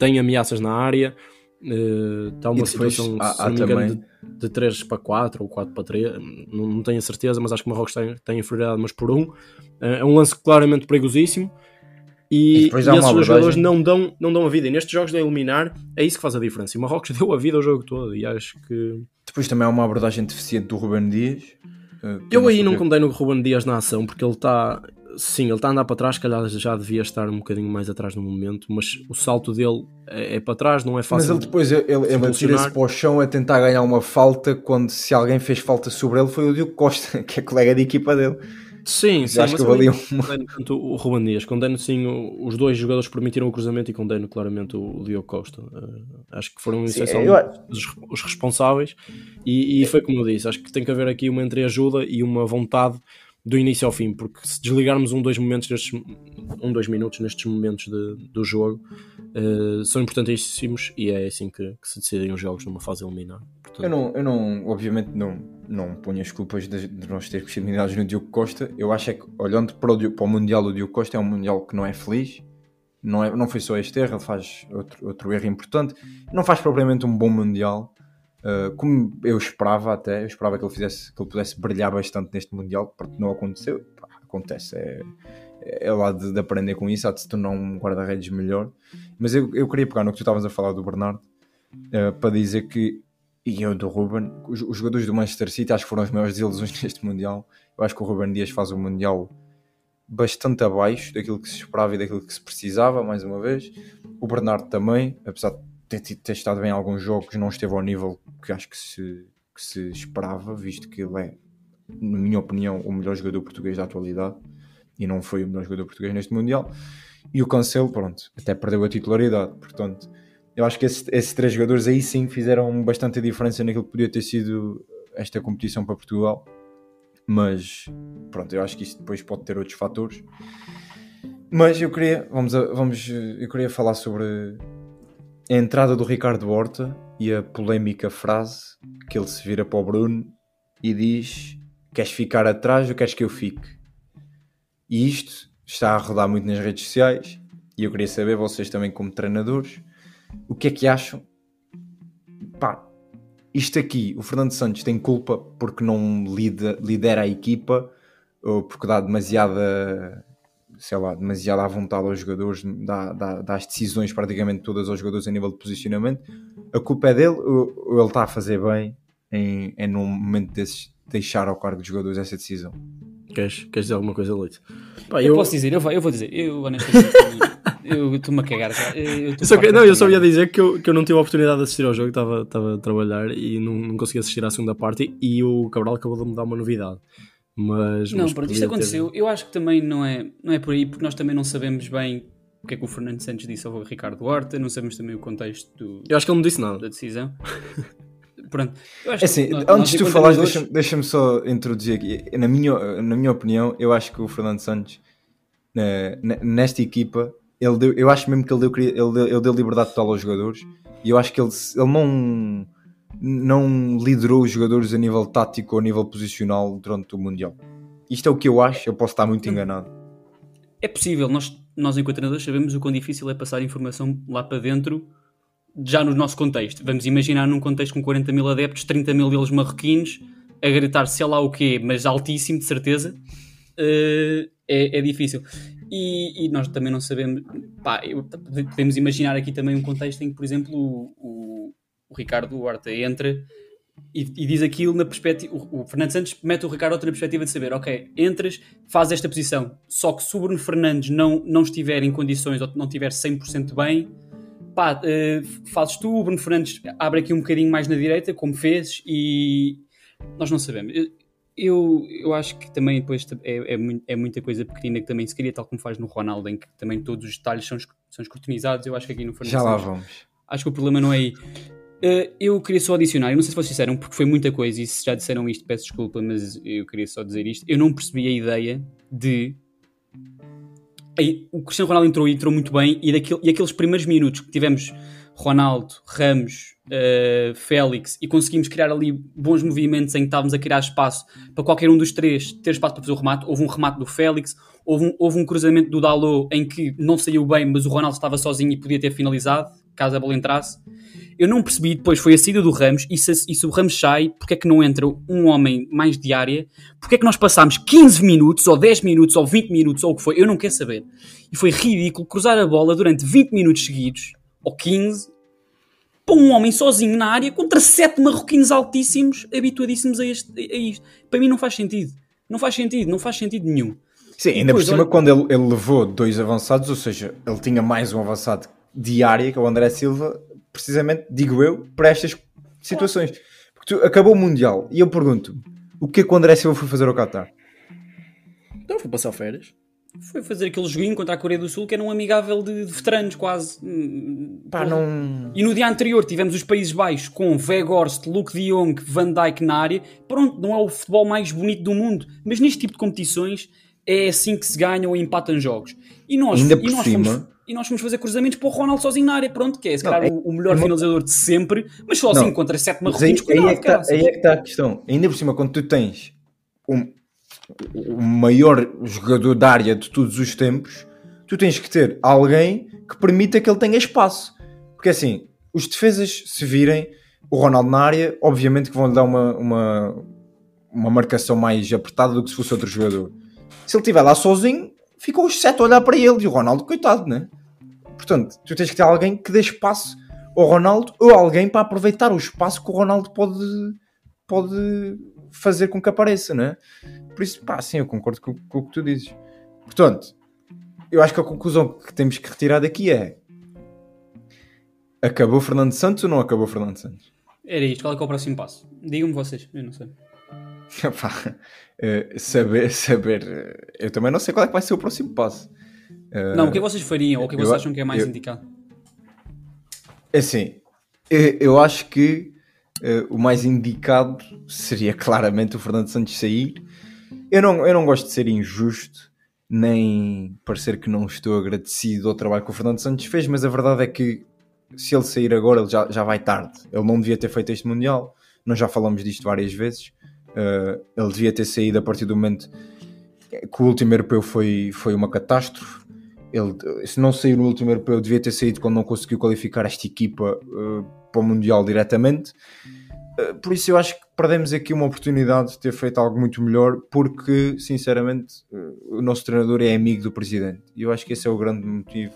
tem ameaças na área. Uh, está uma situação, há, há engano, de, de 3 para 4 ou 4 para 3, não, não tenho a certeza, mas acho que o Marrocos tem, tem inferioridade, mas por um. Uh, é um lance claramente perigosíssimo. E, e, e esses jogadores não dão, não dão a vida. E nestes jogos de eliminar, é isso que faz a diferença. E o Marrocos deu a vida ao jogo todo. E acho que. Depois também há uma abordagem deficiente do Ruben Dias. Uh, eu aí não condeno o Ruben Dias na ação, porque ele está sim, ele está a andar para trás, calhar já devia estar um bocadinho mais atrás no momento, mas o salto dele é, é para trás, não é fácil. Mas ele depois ele, ele atira-se para o chão a tentar ganhar uma falta quando se alguém fez falta sobre ele foi o Diogo Costa, que é colega de equipa dele. Sim, sim, acho que valia uma... condeno o Ruben Dias, condeno sim os dois jogadores que permitiram o cruzamento e condeno claramente o Diogo Costa. Uh, acho que foram essencialmente eu... os, os, responsáveis e, e foi como eu disse, acho que tem que haver aqui uma entreajuda e uma vontade do início ao fim, porque se desligarmos um, dois momentos nestes, um, dois minutos nestes momentos de, do jogo, uh, são importantíssimos e é assim que, que, se decidem os jogos numa fase eliminar. Eu, não, eu não, obviamente, não, não ponho as culpas de, de nós termos sido eliminados no Diogo Costa. Eu acho é que, olhando para o, para o Mundial, o Diogo Costa é um Mundial que não é feliz. Não, é, não foi só este erro, ele faz outro, outro erro importante. Não faz propriamente um bom Mundial. Uh, como eu esperava até, eu esperava que ele fizesse, que ele pudesse brilhar bastante neste Mundial, porque não aconteceu. Pá, acontece, é, é lá de, de, aprender com isso, há de se tornar um guarda-redes melhor. Mas eu, eu queria pegar no que tu estavas a falar do Bernardo uh, para dizer que, e eu do Ruben, os, os, jogadores do Manchester City acho que foram as maiores desilusões neste Mundial. Eu acho que o Ruben Dias faz um Mundial bastante abaixo daquilo que se esperava e daquilo que se precisava, mais uma vez. O Bernardo também, apesar de ter, ter estado bem em alguns jogos, não esteve ao nível que acho que se, que se esperava, visto que ele é, na minha opinião, o melhor jogador português da atualidade e não foi o melhor jogador português neste Mundial. E o Cancelo, pronto, até perdeu a titularidade. Portanto, eu acho que esses, três jogadores aí sim fizeram bastante diferença naquilo que podia ter sido esta competição para Portugal. Mas pronto, eu acho que isso depois pode ter outros fatores. Mas eu queria, vamos, a, vamos eu queria falar sobre a entrada do Ricardo Horta e a polémica frase que ele se vira para o Bruno e diz: Queres ficar atrás ou queres que eu fique? E isto está a rodar muito nas redes sociais e eu queria saber, vocês também, como treinadores, o que é que acham? Pá, isto aqui, o Fernando Santos tem culpa porque não lidera a equipa ou porque dá demasiada sei lá, demasiado à vontade aos jogadores, dá, dá, dá, as decisões praticamente todas aos jogadores a nível de posicionamento. A culpa é dele ou, ele está a fazer bem em, em num momento desses deixar ao cargo dos jogadores essa decisão? Queres, queres dizer alguma coisa, Leite? eu, eu, posso dizer, eu vou, eu vou dizer, eu honestamente eu estou-me a cagar já. Eu, eu só que, não, eu só ia dizer que eu, que eu não tive a oportunidade de assistir ao jogo, estava, estava a trabalhar e não, não consegui assistir à segunda parte e o Cabral acabou de me dar uma novidade. Mas, não, mas pronto, isto aconteceu. Ter... Eu acho que também não é, não é por aí, porque nós também não sabemos bem o que é que o Fernando Santos disse ao Ricardo Horta, não sabemos também o contexto do, eu acho que ele não disse nada. da decisão. Pronto. Eu acho é assim, nós, antes de tu falares, deixa-me deixa só introduzir aqui. Na minha, na minha opinião, eu acho que o Fernando Santos, nesta equipa, ele deu, eu acho mesmo que ele deu, ele deu, ele deu liberdade total aos jogadores e eu acho que ele, ele não não liderou os jogadores a nível tático ou a nível posicional durante o Mundial. Isto é o que eu acho, eu posso estar muito enganado. É possível, nós, nós enquanto treinadores sabemos o quão difícil é passar informação lá para dentro, já no nosso contexto. Vamos imaginar num contexto com 40 mil adeptos, 30 mil deles marroquinos, a gritar sei lá o quê, mas altíssimo de certeza, uh, é, é, difícil. E, e, nós também não sabemos, pá, podemos imaginar aqui também um contexto em que, por exemplo, o, o o Ricardo Horta entra e, e, diz aquilo na perspectiva. O, o, Fernando Santos mete o Ricardo Horta na perspectiva de saber, ok, entras, faz esta posição, só que se o Bruno Fernandes não, não estiver em condições ou não estiver 100% bem, pá, uh, fazes tu, o Bruno Fernandes abre aqui um bocadinho mais na direita, como fez, e nós não sabemos. Eu, eu, eu acho que também depois é, é, é, muita coisa pequenina que também se queria, tal como faz no Ronaldo, em que também todos os detalhes são, são escrutinizados. Eu acho que aqui no Fernandes. Já lá vamos. Acho que o problema não é aí. Uh, eu queria só adicionar, eu não sei se vocês disseram, porque foi muita coisa, e se já disseram isto, peço desculpa, mas eu queria só dizer isto. Eu não percebi a ideia de. Aí, o Cristiano Ronaldo entrou e entrou muito bem, e, daquele, e aqueles primeiros minutos que tivemos Ronaldo, Ramos, uh, Félix, e conseguimos criar ali bons movimentos em que estávamos a criar espaço para qualquer um dos três ter espaço para fazer o remate. Houve um remate do Félix, houve um, houve um cruzamento do Dalot em que não saiu bem, mas o Ronaldo estava sozinho e podia ter finalizado, caso a bola entrasse. Eu não percebi, depois foi a saída do Ramos, e se, e se o Ramos sai, porque é que não entra um homem mais de área? Porque é que nós passámos 15 minutos, ou 10 minutos, ou 20 minutos, ou o que foi? Eu não quero saber. E foi ridículo cruzar a bola durante 20 minutos seguidos, ou 15, para um homem sozinho na área contra sete marroquinos altíssimos, habituadíssimos a, este, a isto. Para mim não faz sentido. Não faz sentido, não faz sentido nenhum. Sim, ainda depois, por cima, olha... quando ele, ele, levou dois avançados, ou seja, ele tinha mais um avançado de área, que é o André Silva, precisamente, digo eu, para estas situações. Porque tu, acabou o Mundial e eu pergunto o que é que o André Silva foi fazer ao Qatar? Então foi passar férias. Foi fazer aquele joguinho contra a Coreia do Sul que era um amigável de, de veteranos, quase. Pá, não... E no dia anterior tivemos os Países Baixos com Weghorst, Luke de Jong, Van Dijk na área. Pronto, não é o futebol mais bonito do mundo, mas neste tipo de competições é assim que se ganham e empatam jogos. E nós, Ainda por e nós cima... fomos e nós fomos fazer cruzamentos para o Ronaldo sozinho na área, pronto, que é, se calhar, não, é, o, melhor é, finalizador de sempre, mas sozinho não, contra sete marroquinos, aí, aí, é que tá, aí é que está a questão. Ainda por cima, quando tu tens um, o maior jogador da área de todos os tempos, tu tens que ter alguém que permita que ele tenha espaço. Porque assim, os defesas se virem o Ronaldo na área, obviamente que vão lhe dar uma, uma, uma marcação mais apertada do que se fosse outro jogador. Se ele estiver lá sozinho, ficam os sete a olhar para ele e o Ronaldo, coitado, né? Portanto, tu tens que ter alguém que dê espaço ao Ronaldo ou alguém para aproveitar o espaço que o Ronaldo pode, pode fazer com que apareça, né? Por isso, pá, sim, eu concordo com, com o que tu dizes. Portanto, eu acho que a conclusão que temos que retirar daqui é acabou Fernando Santos ou não acabou Fernando Santos? Era isto, qual é, que é o próximo passo? Digam-me vocês, eu não sei. uh, saber, saber, eu também não sei qual é que vai ser o próximo passo. Uh, não, o que é vocês fariam ou o que vocês acham que é mais eu, indicado? É assim, eu, eu acho que uh, o mais indicado seria claramente o Fernando Santos sair eu não, eu não gosto de ser injusto, nem parecer que não estou agradecido ao trabalho que o Fernando Santos fez, mas a verdade é que se ele sair agora, ele já, já vai tarde. Ele não devia ter feito este Mundial, nós já falamos disto várias vezes. Uh, ele devia ter saído a partir do momento que o último europeu foi, foi uma catástrofe. Ele, se não sair no último europeu, devia ter saído quando não conseguiu qualificar esta equipa uh, para o Mundial diretamente. Eh, por isso eu acho que perdemos aqui uma oportunidade de ter feito algo muito melhor, porque sinceramente eh, o nosso treinador é amigo do presidente. E eu acho que esse é o grande motivo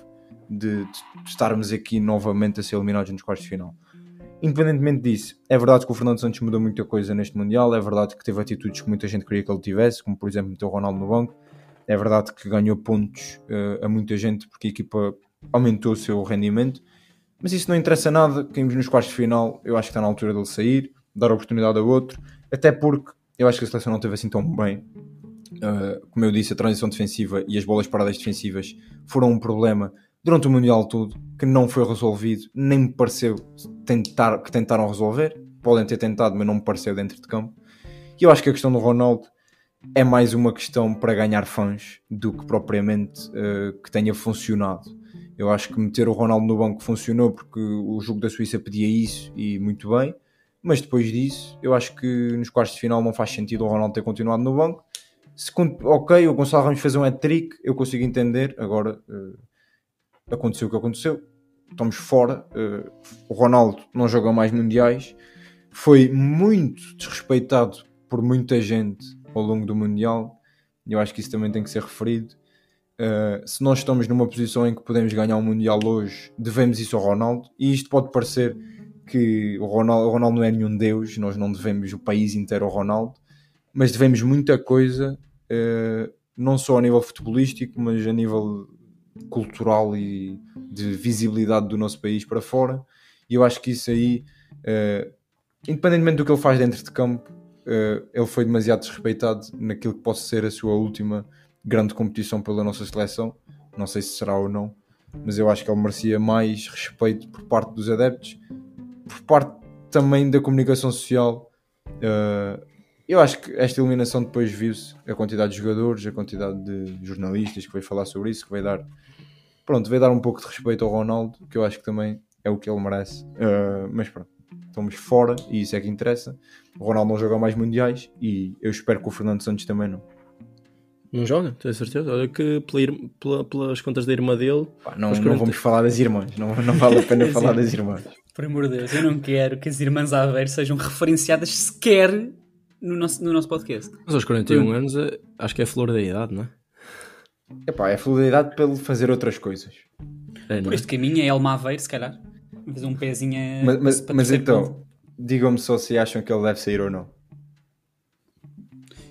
de, de estarmos aqui novamente a ser eliminados nos quartos de final. Independentemente disso, é verdade que o Fernando Santos mudou muita coisa neste Mundial, é verdade que teve atitudes que muita gente queria que ele tivesse, como por exemplo meter o Ronaldo no banco, é verdade que ganhou pontos uh, a muita gente porque a equipa aumentou o seu rendimento, mas isso não interessa nada. Caímos nos quartos de final. Eu acho que está na altura dele sair, dar oportunidade a outro. Até porque eu acho que a seleção não teve assim tão bem. Uh, como eu disse, a transição defensiva e as bolas paradas defensivas foram um problema durante o Mundial todo que não foi resolvido, nem me pareceu tentar, que tentaram resolver. Podem ter tentado, mas não me pareceu dentro de campo. E eu acho que a questão do Ronaldo é mais uma questão para ganhar fãs do que propriamente uh, que tenha funcionado. Eu acho que meter o Ronaldo no banco funcionou porque o jogo da Suíça pedia isso e muito bem, mas depois disso, eu acho que nos quartos de final não faz sentido o Ronaldo ter continuado no banco. Se, ok, o Gonçalo Ramos fez um hat-trick, eu consigo entender. Agora uh, aconteceu o que aconteceu, estamos fora. Uh, o Ronaldo não joga mais mundiais, foi muito desrespeitado por muita gente ao longo do Mundial. Eu acho que isso também tem que ser referido. Uh, se nós estamos numa posição em que podemos ganhar um Mundial hoje, devemos isso ao Ronaldo. E isto pode parecer que o Ronaldo, o Ronaldo não é nenhum Deus, nós não devemos o país inteiro ao Ronaldo, mas devemos muita coisa, uh, não só a nível futebolístico, mas a nível cultural e de visibilidade do nosso país para fora. E eu acho que isso aí, uh, independentemente do que ele faz dentro de campo, ele foi demasiado desrespeitado naquilo que possa ser a sua última grande competição pela nossa seleção. Não sei se será ou não, mas eu acho que ele merecia mais respeito por parte dos adeptos, por parte também da comunicação social. Uh, eu acho que esta eliminação depois viu-se a quantidade de jogadores, a quantidade de jornalistas que veio falar sobre isso, que vai dar, pronto, vai dar um pouco de respeito ao Ronaldo, que eu acho que também é o que ele merece. Uh, mas pronto, estamos fora e isso é que interessa. O Ronaldo não joga mais mundiais e eu espero que o Fernando Santos também não. Não joga, tenho certeza. Olha que pela, pela, pelas contas da irmã dele. Pá, não, não vamos falar das irmãs, não, não vale a pena falar das irmãs. Por amor de Deus, eu não quero que as irmãs Aveiro sejam referenciadas sequer no nosso, no nosso podcast. Mas aos 41 anos, eh, acho que é flor da idade, não é? Epá, é flor da idade para ele fazer outras coisas. É, Por este caminho é Elma Aveiro, se calhar. Fazer um pezinho. Mas, mas, mas então, digam-me só se acham que ele deve sair ou não.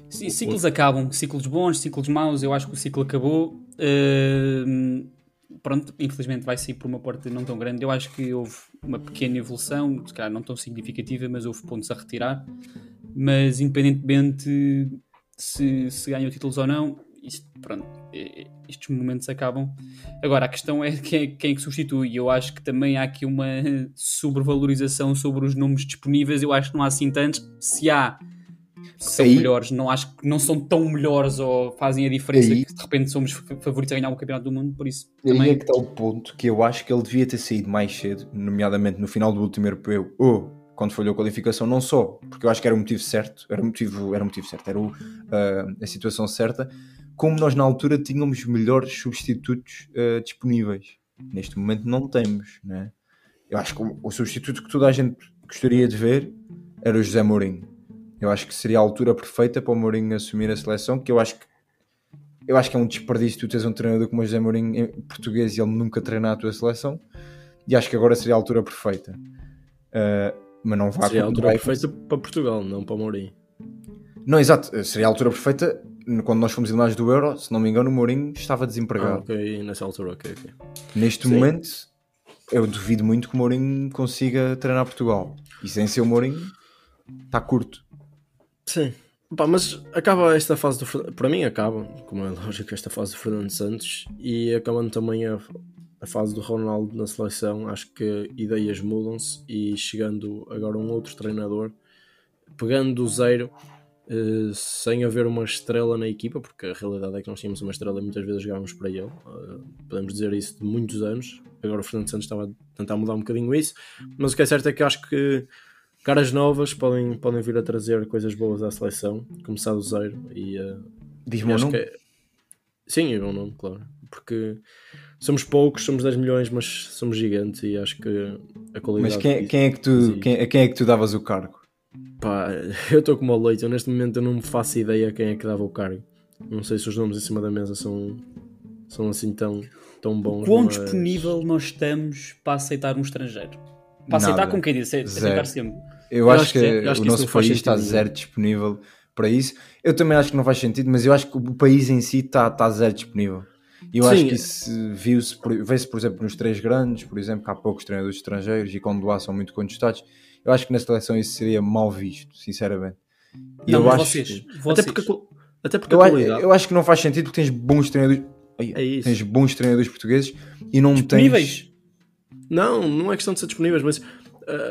Sim, ciclos acabam, ciclos bons, ciclos maus. Eu acho que o ciclo acabou. Uh, pronto, infelizmente vai sair por uma porta não tão grande. Eu acho que houve uma pequena evolução, se calhar não tão significativa, mas houve pontos a retirar. Mas independentemente se, se ganham títulos ou não, isto, pronto, estes momentos acabam. Agora, a questão é quem, é quem é que substitui. Eu acho que também há aqui uma sobrevalorização sobre os nomes disponíveis. Eu acho que não há assim tantos. Se há são aí, melhores, não acho que não são tão melhores ou fazem a diferença aí, que de repente somos favoritos a ganhar o campeonato do mundo, por isso. Aí também... é que está o ponto que eu acho que ele devia ter saído mais cedo, nomeadamente no final do último europeu, ou quando falhou a qualificação, não só, porque eu acho que era o motivo certo, era o motivo, era o motivo certo, era o, uh, a situação certa, como nós na altura tínhamos melhores substitutos uh, disponíveis. Neste momento não temos, né? Eu acho que o, o substituto que toda a gente gostaria de ver era o José Mourinho eu acho que seria a altura perfeita para o Mourinho assumir a seleção, que eu acho que eu acho que é um desperdício tu teres um treinador como o José Mourinho em português e ele nunca treinar a tua seleção. E acho que agora seria a altura perfeita. Uh, mas não vá Seria a altura perfeita para Portugal, não para o Mourinho. Não, exato. Seria a altura perfeita quando nós fomos eliminados do Euro. Se não me engano, o Mourinho estava desempregado. Ah, ok, nessa altura, ok, ok. Neste Sim. momento, eu duvido muito que o Mourinho consiga treinar Portugal. E sem ser o Mourinho, está curto. Sim. Pá, mas acaba esta fase do para mim acaba, como é lógico, esta fase do Fernando Santos e acabando também a, a fase do Ronaldo na seleção, acho que ideias mudam-se e chegando agora um outro treinador, pegando do zero, uh, sem haver uma estrela na equipa, porque a realidade é que nós tínhamos uma estrela e muitas vezes jogávamos para ele, uh, podemos dizer isso de muitos anos, agora o Fernando Santos estava a tentar mudar um bocadinho isso, mas o que é certo é que acho que caras novas podem, podem vir a trazer coisas boas à seleção, começar do zero e uh, diz-me o nome. É... Sim, é o nome, claro. Porque somos poucos, somos 10 milhões, mas somos gigantes e acho que a qualidade. Mas quem, quem é que tu, quem, a quem é que tu davas o cargo? Pá, eu estou como o leite, eu neste momento eu não me faço ideia quem é que dava o cargo. Não sei se os nomes em cima da mesa são, são assim tão, tão bons. Quão mas... disponível nós estamos para aceitar um estrangeiro? Para aceitar Nada. como quem disse, aceitar sempre. Eu, eu acho, acho, que, que acho o nosso país está zero disponível para isso. Eu também acho que não faz sentido, mas eu acho que o país em si está, está zero disponível. E eu Sim. acho que isso viu-se, vê-se, por exemplo, nos três grandes, por exemplo, que há poucos treinadores estrangeiros e quando lá são muito contestados. Eu acho que na seleção isso seria mal visto, sinceramente. E não, eu acho vocês, que... vocês. Até porque, até porque eu, eu acho que não faz sentido porque tens bons treinadores. É tens bons treinadores portugueses e não disponíveis. tens. Não, não é questão de ser disponíveis, mas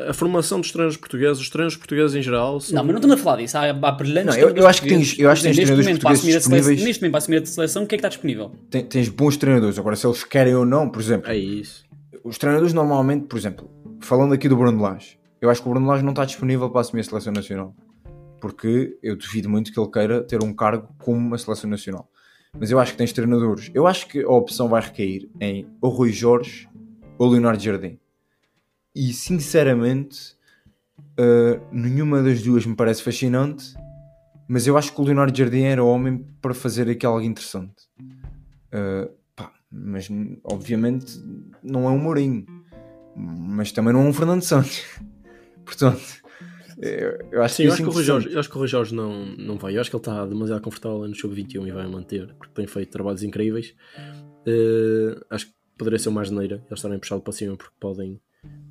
a formação dos treinos portugueses, os treinos portugueses em geral. São... Não, mas não estamos a falar disso. Há, há brilhantes. Não, eu, eu, acho que tens, eu acho que tens treinadores portugueses disponíveis. neste momento, para assumir a seleção, o que é que está disponível? Tens, tens bons treinadores. Agora, se eles querem ou não, por exemplo. É isso. Os treinadores normalmente, por exemplo, falando aqui do Bruno Lage, eu acho que o Bruno Lage não está disponível para assumir a seleção nacional. Porque eu duvido muito que ele queira ter um cargo como uma seleção nacional. Mas eu acho que tens treinadores. Eu acho que a opção vai recair em ou Rui Jorge ou Leonardo Jardim. E sinceramente, Uh, nenhuma das duas me parece fascinante, mas eu acho que o Leonardo Jardim era o homem para fazer aqui algo interessante. Uh, pá, mas obviamente não é um Mourinho, mas também não é um Fernando Santos. Portanto, eu, eu acho Sim, que eu acho que, Rui Jorge, eu acho que o Rui Jorge não, não vai. Eu acho que ele está demasiado confortável no Sub-21 e vai manter, porque tem feito trabalhos incríveis. Uh, acho que poderia ser uma asneira eles estarem puxado para cima porque podem,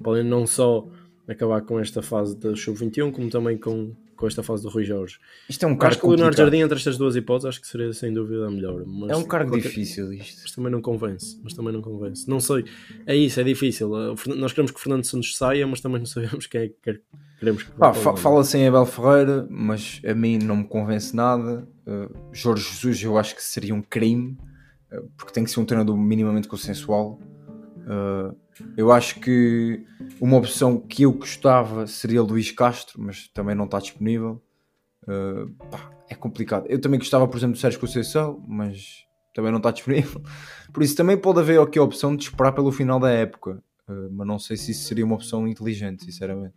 podem não só acabar com esta fase da Sub-21 como também com, com esta fase do Rui Jorge. Isto é um cargo Acho que o Leonardo. Jardim entre estas duas hipóteses acho que seria sem dúvida a melhor. Mas É um cargo qualquer- difícil isto. Mas também não convence. Mas também não convence. Não sei. É isso, é difícil. Nós queremos que o Fernando Santos saia, mas também não sabemos quem é que quer- queremos que lá. Fala-se em Abel Ferreira, mas a mim não me convence nada. Uh, Jorge Jesus eu acho que seria um crime, uh, porque tem que ser um treinador minimamente consensual. Uh, eu acho que uma opção que eu gostava seria Luís Castro, mas também não está disponível. Uh, pá, é complicado. Eu também gostava, por exemplo, do Sérgio Conceição, mas também não está disponível. Por isso também pode haver aqui a opção de esperar pelo final da época, Uh, mas não sei se isso seria uma opção inteligente, sinceramente.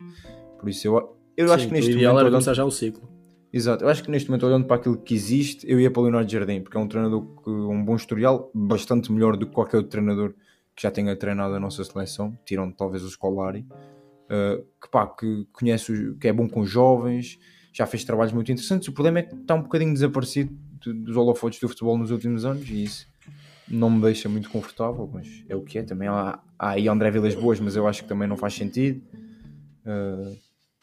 Por isso eu, eu Sim, acho que neste o ideal momento. era começar já o ciclo. Exato, eu acho que neste momento, olhando para aquilo que existe, eu ia para o Leonardo Jardim, porque é um treinador com um bom historial, bastante melhor do que qualquer outro treinador que já tenha treinado a nossa seleção, tirando talvez o Scolari, uh, que, pá, que conhece, que é bom com jovens, já fez trabalhos muito interessantes. O problema é que está um bocadinho desaparecido de- dos holofotes do futebol nos últimos anos e isso não me deixa muito confortável, mas é o que é. Também há, aí André Vilas Boas, mas eu acho que também não faz sentido. Uh,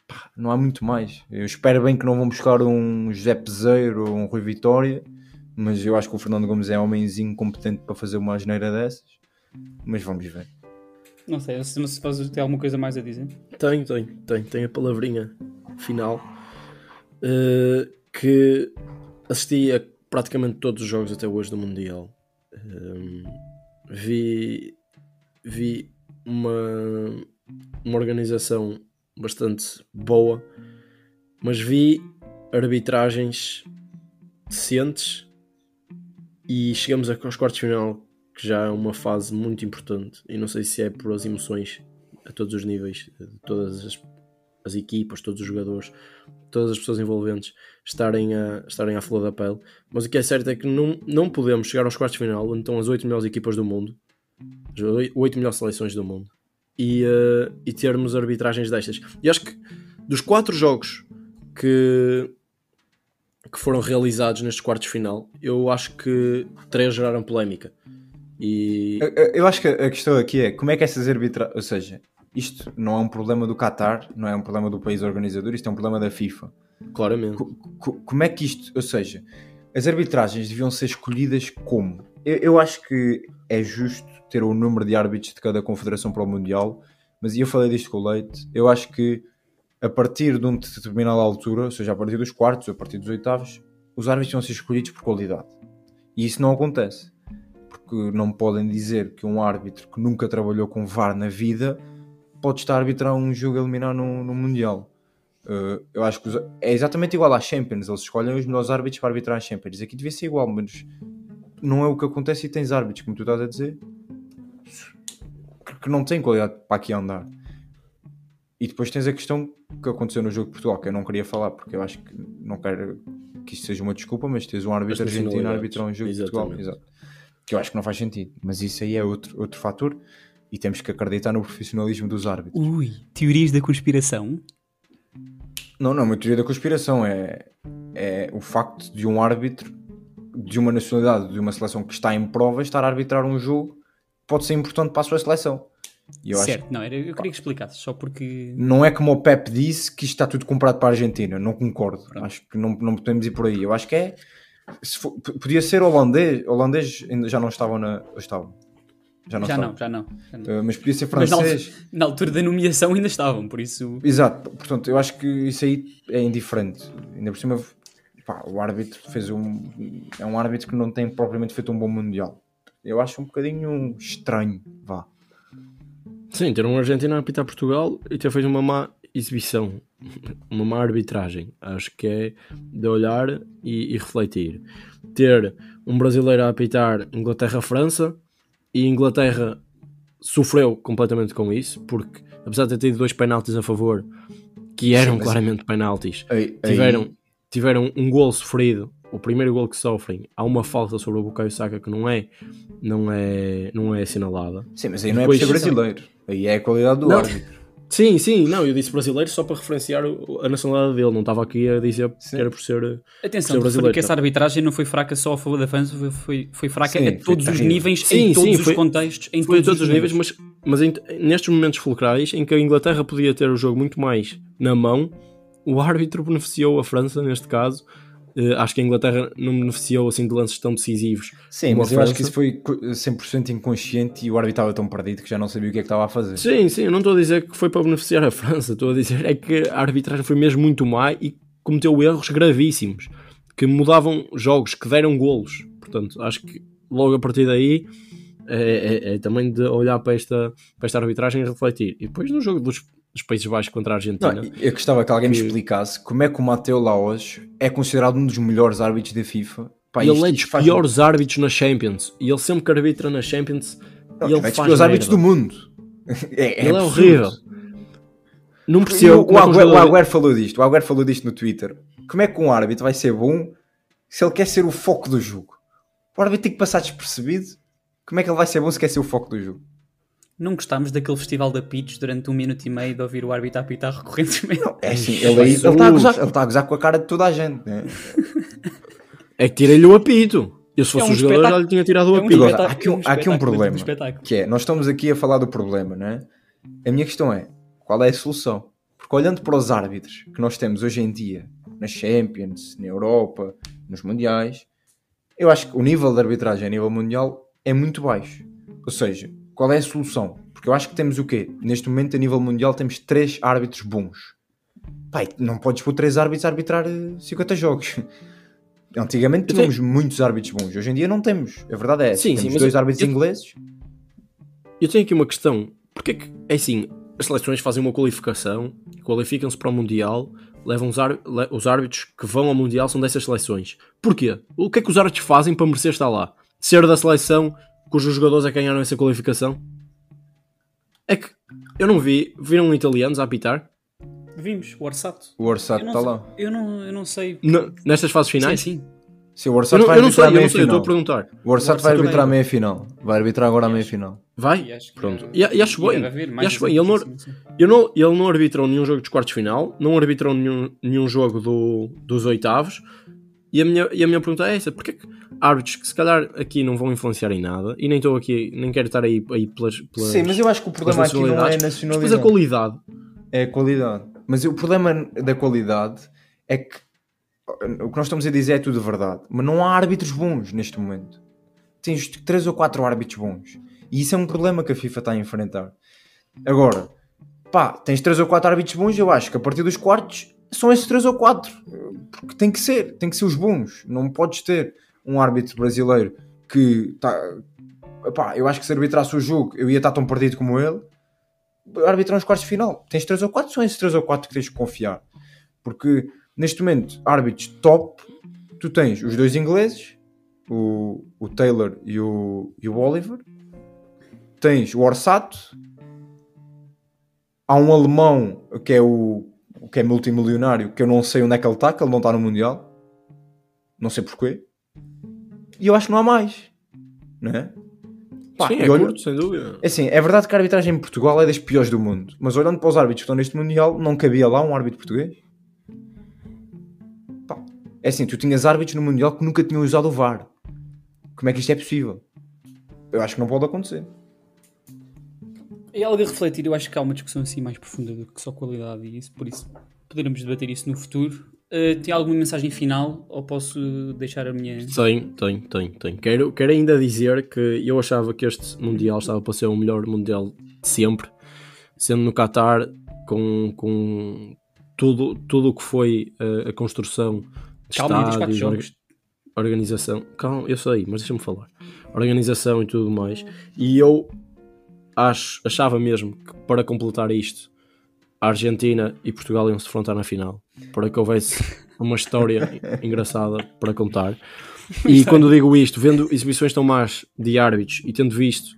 pá, não há muito mais. Eu espero bem que não vão buscar um José Peseiro ou um Rui Vitória, mas eu acho que o Fernando Gomes é homenzinho competente para fazer uma asneira dessas. Mas vamos ver. Não sei, se se faz tem alguma coisa mais a dizer. Tem, tem, tem. Tem a palavrinha final. Uh, que assisti a praticamente todos os jogos até hoje do Mundial. Um, vi vi uma, uma organização bastante boa, mas vi arbitragens decentes e chegamos a- aos quartos de final, que já é uma fase muito importante. E não sei se é por as emoções a todos os níveis, de todas as, as equipas, todos os jogadores, todas as pessoas envolventes estarem, a, estarem à flor da pele. Mas o que é certo é que não, não podemos chegar aos quartos de final, onde estão as oito melhores equipas do mundo, as oi- oito melhores seleções do mundo, e, eh, e termos arbitragens destas. E acho que dos quatro jogos que, que foram realizados nestes quartos de final, eu acho que três geraram polémica. E Eu- Eu acho que a questão aqui é como é que essas arbitragens. Ou seja, isto não é um problema do Qatar, não é um problema do país organizador, isto é um problema da FIFA. claramente. Co- co- como é que isto, ou seja, as arbitragens deviam ser escolhidas como? Eu, eu acho que é justo ter o número de árbitros de cada confederação para o Mundial, mas eu falei disto com o Leite, eu acho que a partir de uma determinada altura, ou seja, a partir dos quartos, a partir dos oitavos, os árbitros vão ser escolhidos por qualidade. E isso não acontece. Porque não podem dizer que um árbitro que nunca trabalhou com VAR na vida pode estar a arbitrar um jogo a eliminar no, no Mundial. Uh, eu acho que os- é exatamente igual às Champions. Eles escolhem os melhores árbitros para arbitrar as Champions. Aqui devia ser igual, mas não é o que acontece e tens árbitros, como tu estás a dizer, que- não têm qualidade para aqui andar. E depois tens a questão que aconteceu no jogo de Portugal, que eu não queria falar, porque eu acho que não quero que isto seja uma desculpa, mas tens um árbitro argentino a arbitrar um jogo de Portugal. Exatamente. Exato. Que eu acho que não faz sentido. Mas isso aí é outro, outro fator e temos que acreditar no profissionalismo dos árbitros. Ui, teorias da conspiração. Não, não, é uma teoria da conspiração. É, é o facto de um árbitro de uma nacionalidade, de uma seleção que está em prova, estar a arbitrar um jogo pode ser importante para a sua seleção. Eu acho certo, não, era, eu queria que explicasses, só porque. não é como o Pep disse que isto está tudo comprado para a Argentina. Não concordo. Pronto. Acho que não, não podemos ir por aí. Eu acho que é. Se for- podia ser holandês. Holandês ainda já não estavam na. Estavam. Já não já estavam. não, já não. já não. Uh, mas podia ser Mas francês. altura, na altura da nomeação ainda estavam, por isso. Exato, portanto, eu acho que isso aí é indiferente. Ainda por cima, pá, o árbitro fez um. É um árbitro que não tem propriamente feito um bom Mundial. Eu acho um bocadinho estranho, vá. Sim, ter um argentino a apitar Portugal e ter feito uma má exibição, uma má arbitragem. Acho que é de olhar e, e refletir. Ter um brasileiro a apitar Inglaterra-França e Inglaterra sofreu completamente com isso, porque apesar de ter tido dois penaltis a favor, que eram Sim, mas- claramente penaltis, Aí- aí- tiveram, tiveram um gol sofrido. O primeiro gol que sofrem, há uma falta sobre o Bukayo Saka que não é, não é, não é assinalada. Sim, mas aí não é Depois- por ser brasileiro. Aí é a qualidade do Não. árbitro. Sim, sim, não, eu disse brasileiro só para referenciar a nacionalidade dele, não estava aqui a dizer que era por ser. Atenção, Ser brasileiro, que essa tá. arbitragem não foi fraca só a favor da França, foi, foi, foi fraca Sim, a foi todos os terrível. níveis, Sim, em todos sim, os contextos, em Foi a todos, todos os níveis, mas, mas em- nestes momentos fulcrais em que a Inglaterra podia ter o jogo muito mais na mão, o árbitro beneficiou a França, neste caso. Eh, acho que a Inglaterra não beneficiou assim de lances tão decisivos. Sim, mas eu acho que isso foi co- 100% inconsciente e o árbitro estava tão perdido que já não sabia o que é que estava a fazer. Sim, sim, eu não estou a dizer que foi para beneficiar a França, estou a dizer é que a arbitragem foi mesmo muito má e cometeu erros gravíssimos que mudavam jogos, que deram golos. Portanto, acho que logo a partir daí é, é- é também de olhar para esta, para esta arbitragem e refletir. E depois no jogo dos, dos Países Baixos contra a Argentina. Não, eu gostava que alguém me explicasse como é que o Mateo Laos é considerado um dos melhores árbitros da FIFA. Pá, ele é dos piores árbitros na Champions. E ele sempre que arbitra na Champions, Não, ele é dos faz piores árbitros do mundo. É, Ele é horrível. Não percebo o, o, é um Agüero, o Agüero falou disto. O Agüero falou disto no Twitter. Como é que um árbitro vai ser bom se ele quer ser o foco do jogo? O árbitro tem que passar despercebido. Como é que ele vai ser bom se quer ser o foco do jogo? Não gostámos daquele festival da pitch durante um minuto e meio de ouvir o árbitro apitar recorrentemente. É assim, ele aí- está a gozar, ele está a gozar com a cara de toda a gente. né? É que tirei-lhe o apito. Eu se fosse É um o jogador já lhe tinha tirado o É um apito. Agora, há aqui um- é há aqui um problema. é espetáculo. Que é, nós estamos aqui a falar do problema, não é? A minha questão é, qual é a solução? Porque olhando para os árbitros que nós temos hoje em dia, nas Champions, na Europa, nos Mundiais, eu acho que o nível de arbitragem a nível mundial é muito baixo. Ou seja, qual é a solução? Porque eu acho que temos o quê? Neste momento, a nível mundial, temos três árbitros bons. Pai, não podes pôr três árbitros a arbitrar eh, 50 jogos. Antigamente tínhamos muitos árbitros bons, hoje em dia não temos. A verdade é essa. Sim, temos sim, dois eu- árbitros eu- ingleses. Eu tenho aqui uma questão. Porque é que, é assim, as seleções fazem uma qualificação, qualificam-se para o Mundial, levam os, ar- le- os árbitros que vão ao Mundial são dessas seleções. Porquê? O que é que os árbitros fazem para merecer estar lá? Ser da seleção cujos jogadores é que ganharam essa qualificação? É que eu não vi, viram italianos a apitar Vimos, o Orsato. O Orsato Eu não está sei- lá. Eu não, eu não sei. N- nestas fases finais? Sim, sim. Se o Eu Orsato não, vai eu não sei, arbitrar a eu não meia sei, eu estou a final. perguntar. O Orsato O vai arbitrar a meia final. Vai arbitrar agora a meia final. Vai? E acho que- Pronto. E, e acho bem. E mais acho bem. Ele não, sim, sim. Eu não, ele não arbitrou nenhum jogo dos quartos de final, não arbitrou nenhum, nenhum jogo do- dos oitavos. E a, minha, e a minha pergunta é essa: porque é que árbitros que se calhar aqui não vão influenciar em nada, e nem estou aqui, nem quero estar aí, aí pelas, pelas. Sim, mas eu acho que o problema aqui não é a nacionalidades, mas depois nacionalidade. a qualidade. É a qualidade. Mas o problema da qualidade é que o que nós estamos a dizer é tudo verdade. Mas não há árbitros bons neste momento. Tens três ou quatro árbitros bons. E isso é um problema que a FIFA está a enfrentar. Agora, pá, tens três ou quatro árbitros bons, eu acho que a partir dos quartos são esses três ou quatro. Porque tem que ser, tem que ser os bons. Não podes ter um árbitro brasileiro que está. Eu acho que se arbitrasse o jogo eu ia estar tão perdido como ele. Arbitrar nos quartos de final. Tens três ou quatro, são esses três ou quatro que tens que confiar. Porque neste momento, árbitros top, tu tens os dois ingleses, o, o Taylor e o, e o Oliver, tens o Orsato, há um alemão que é o que é multimilionário, que eu não sei onde é que ele está, que ele não está no Mundial, não sei porquê, e eu acho que não há mais, não é? Pá, Sim, é olha- curto, sem dúvida. é assim, é verdade que a arbitragem em Portugal é das piores do mundo, mas olhando para os árbitros que estão neste Mundial, não cabia lá um árbitro português? Pá, é assim, tu tinhas árbitros no Mundial que nunca tinham usado o VAR. Como é que isto é possível? Eu acho que não pode acontecer. É algo a refletir, eu acho que há uma discussão assim mais profunda do que só qualidade e isso, por isso poderemos debater isso no futuro. Uh, tem alguma mensagem final ou posso deixar a minha. Tenho, tenho, tenho, tenho. Quero, quero ainda dizer que eu achava que este Mundial estava para ser o melhor Mundial de sempre, sendo no Qatar com, com tudo tudo o que foi uh, a construção de Calma, estádios, orga- organização. Calma, eu sei, mas deixa-me falar. Organização e tudo mais. E eu acho, achava mesmo que para completar isto, a Argentina e Portugal iam se defrontar na final, para que houvesse uma história engraçada para contar. E quando digo isto, vendo exibições tão más de árbitros e tendo visto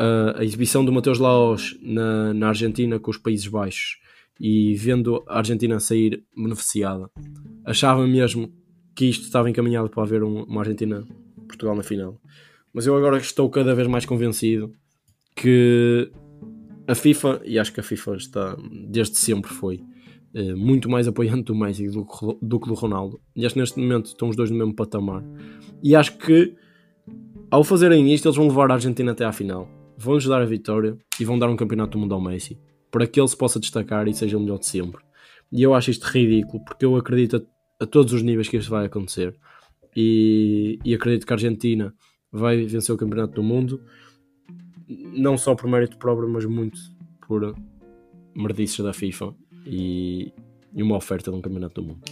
uh, a exibição do Mateus Laos na, na Argentina com os Países Baixos e vendo a Argentina sair beneficiada, achava mesmo que isto estava encaminhado para haver um- uma Argentina-Portugal na final. Mas eu agora estou cada vez mais convencido que a FIFA, e acho que a FIFA está, desde sempre foi, eh, muito mais apoiante do Messi do, que do Ronaldo. E acho que neste momento estão os dois no mesmo patamar. E acho que ao fazerem isto, eles vão levar a Argentina até à final. Vão-lhes dar a vitória e vão dar um campeonato do mundo ao Messi. Para que ele se possa destacar e seja o melhor de sempre. E eu acho isto ridículo, porque eu acredito a, a todos os níveis que isto vai acontecer. E, e acredito que a Argentina vai vencer o campeonato do mundo não só por mérito próprio, mas muito por merdices da FIFA e, e uma oferta de um campeonato do mundo.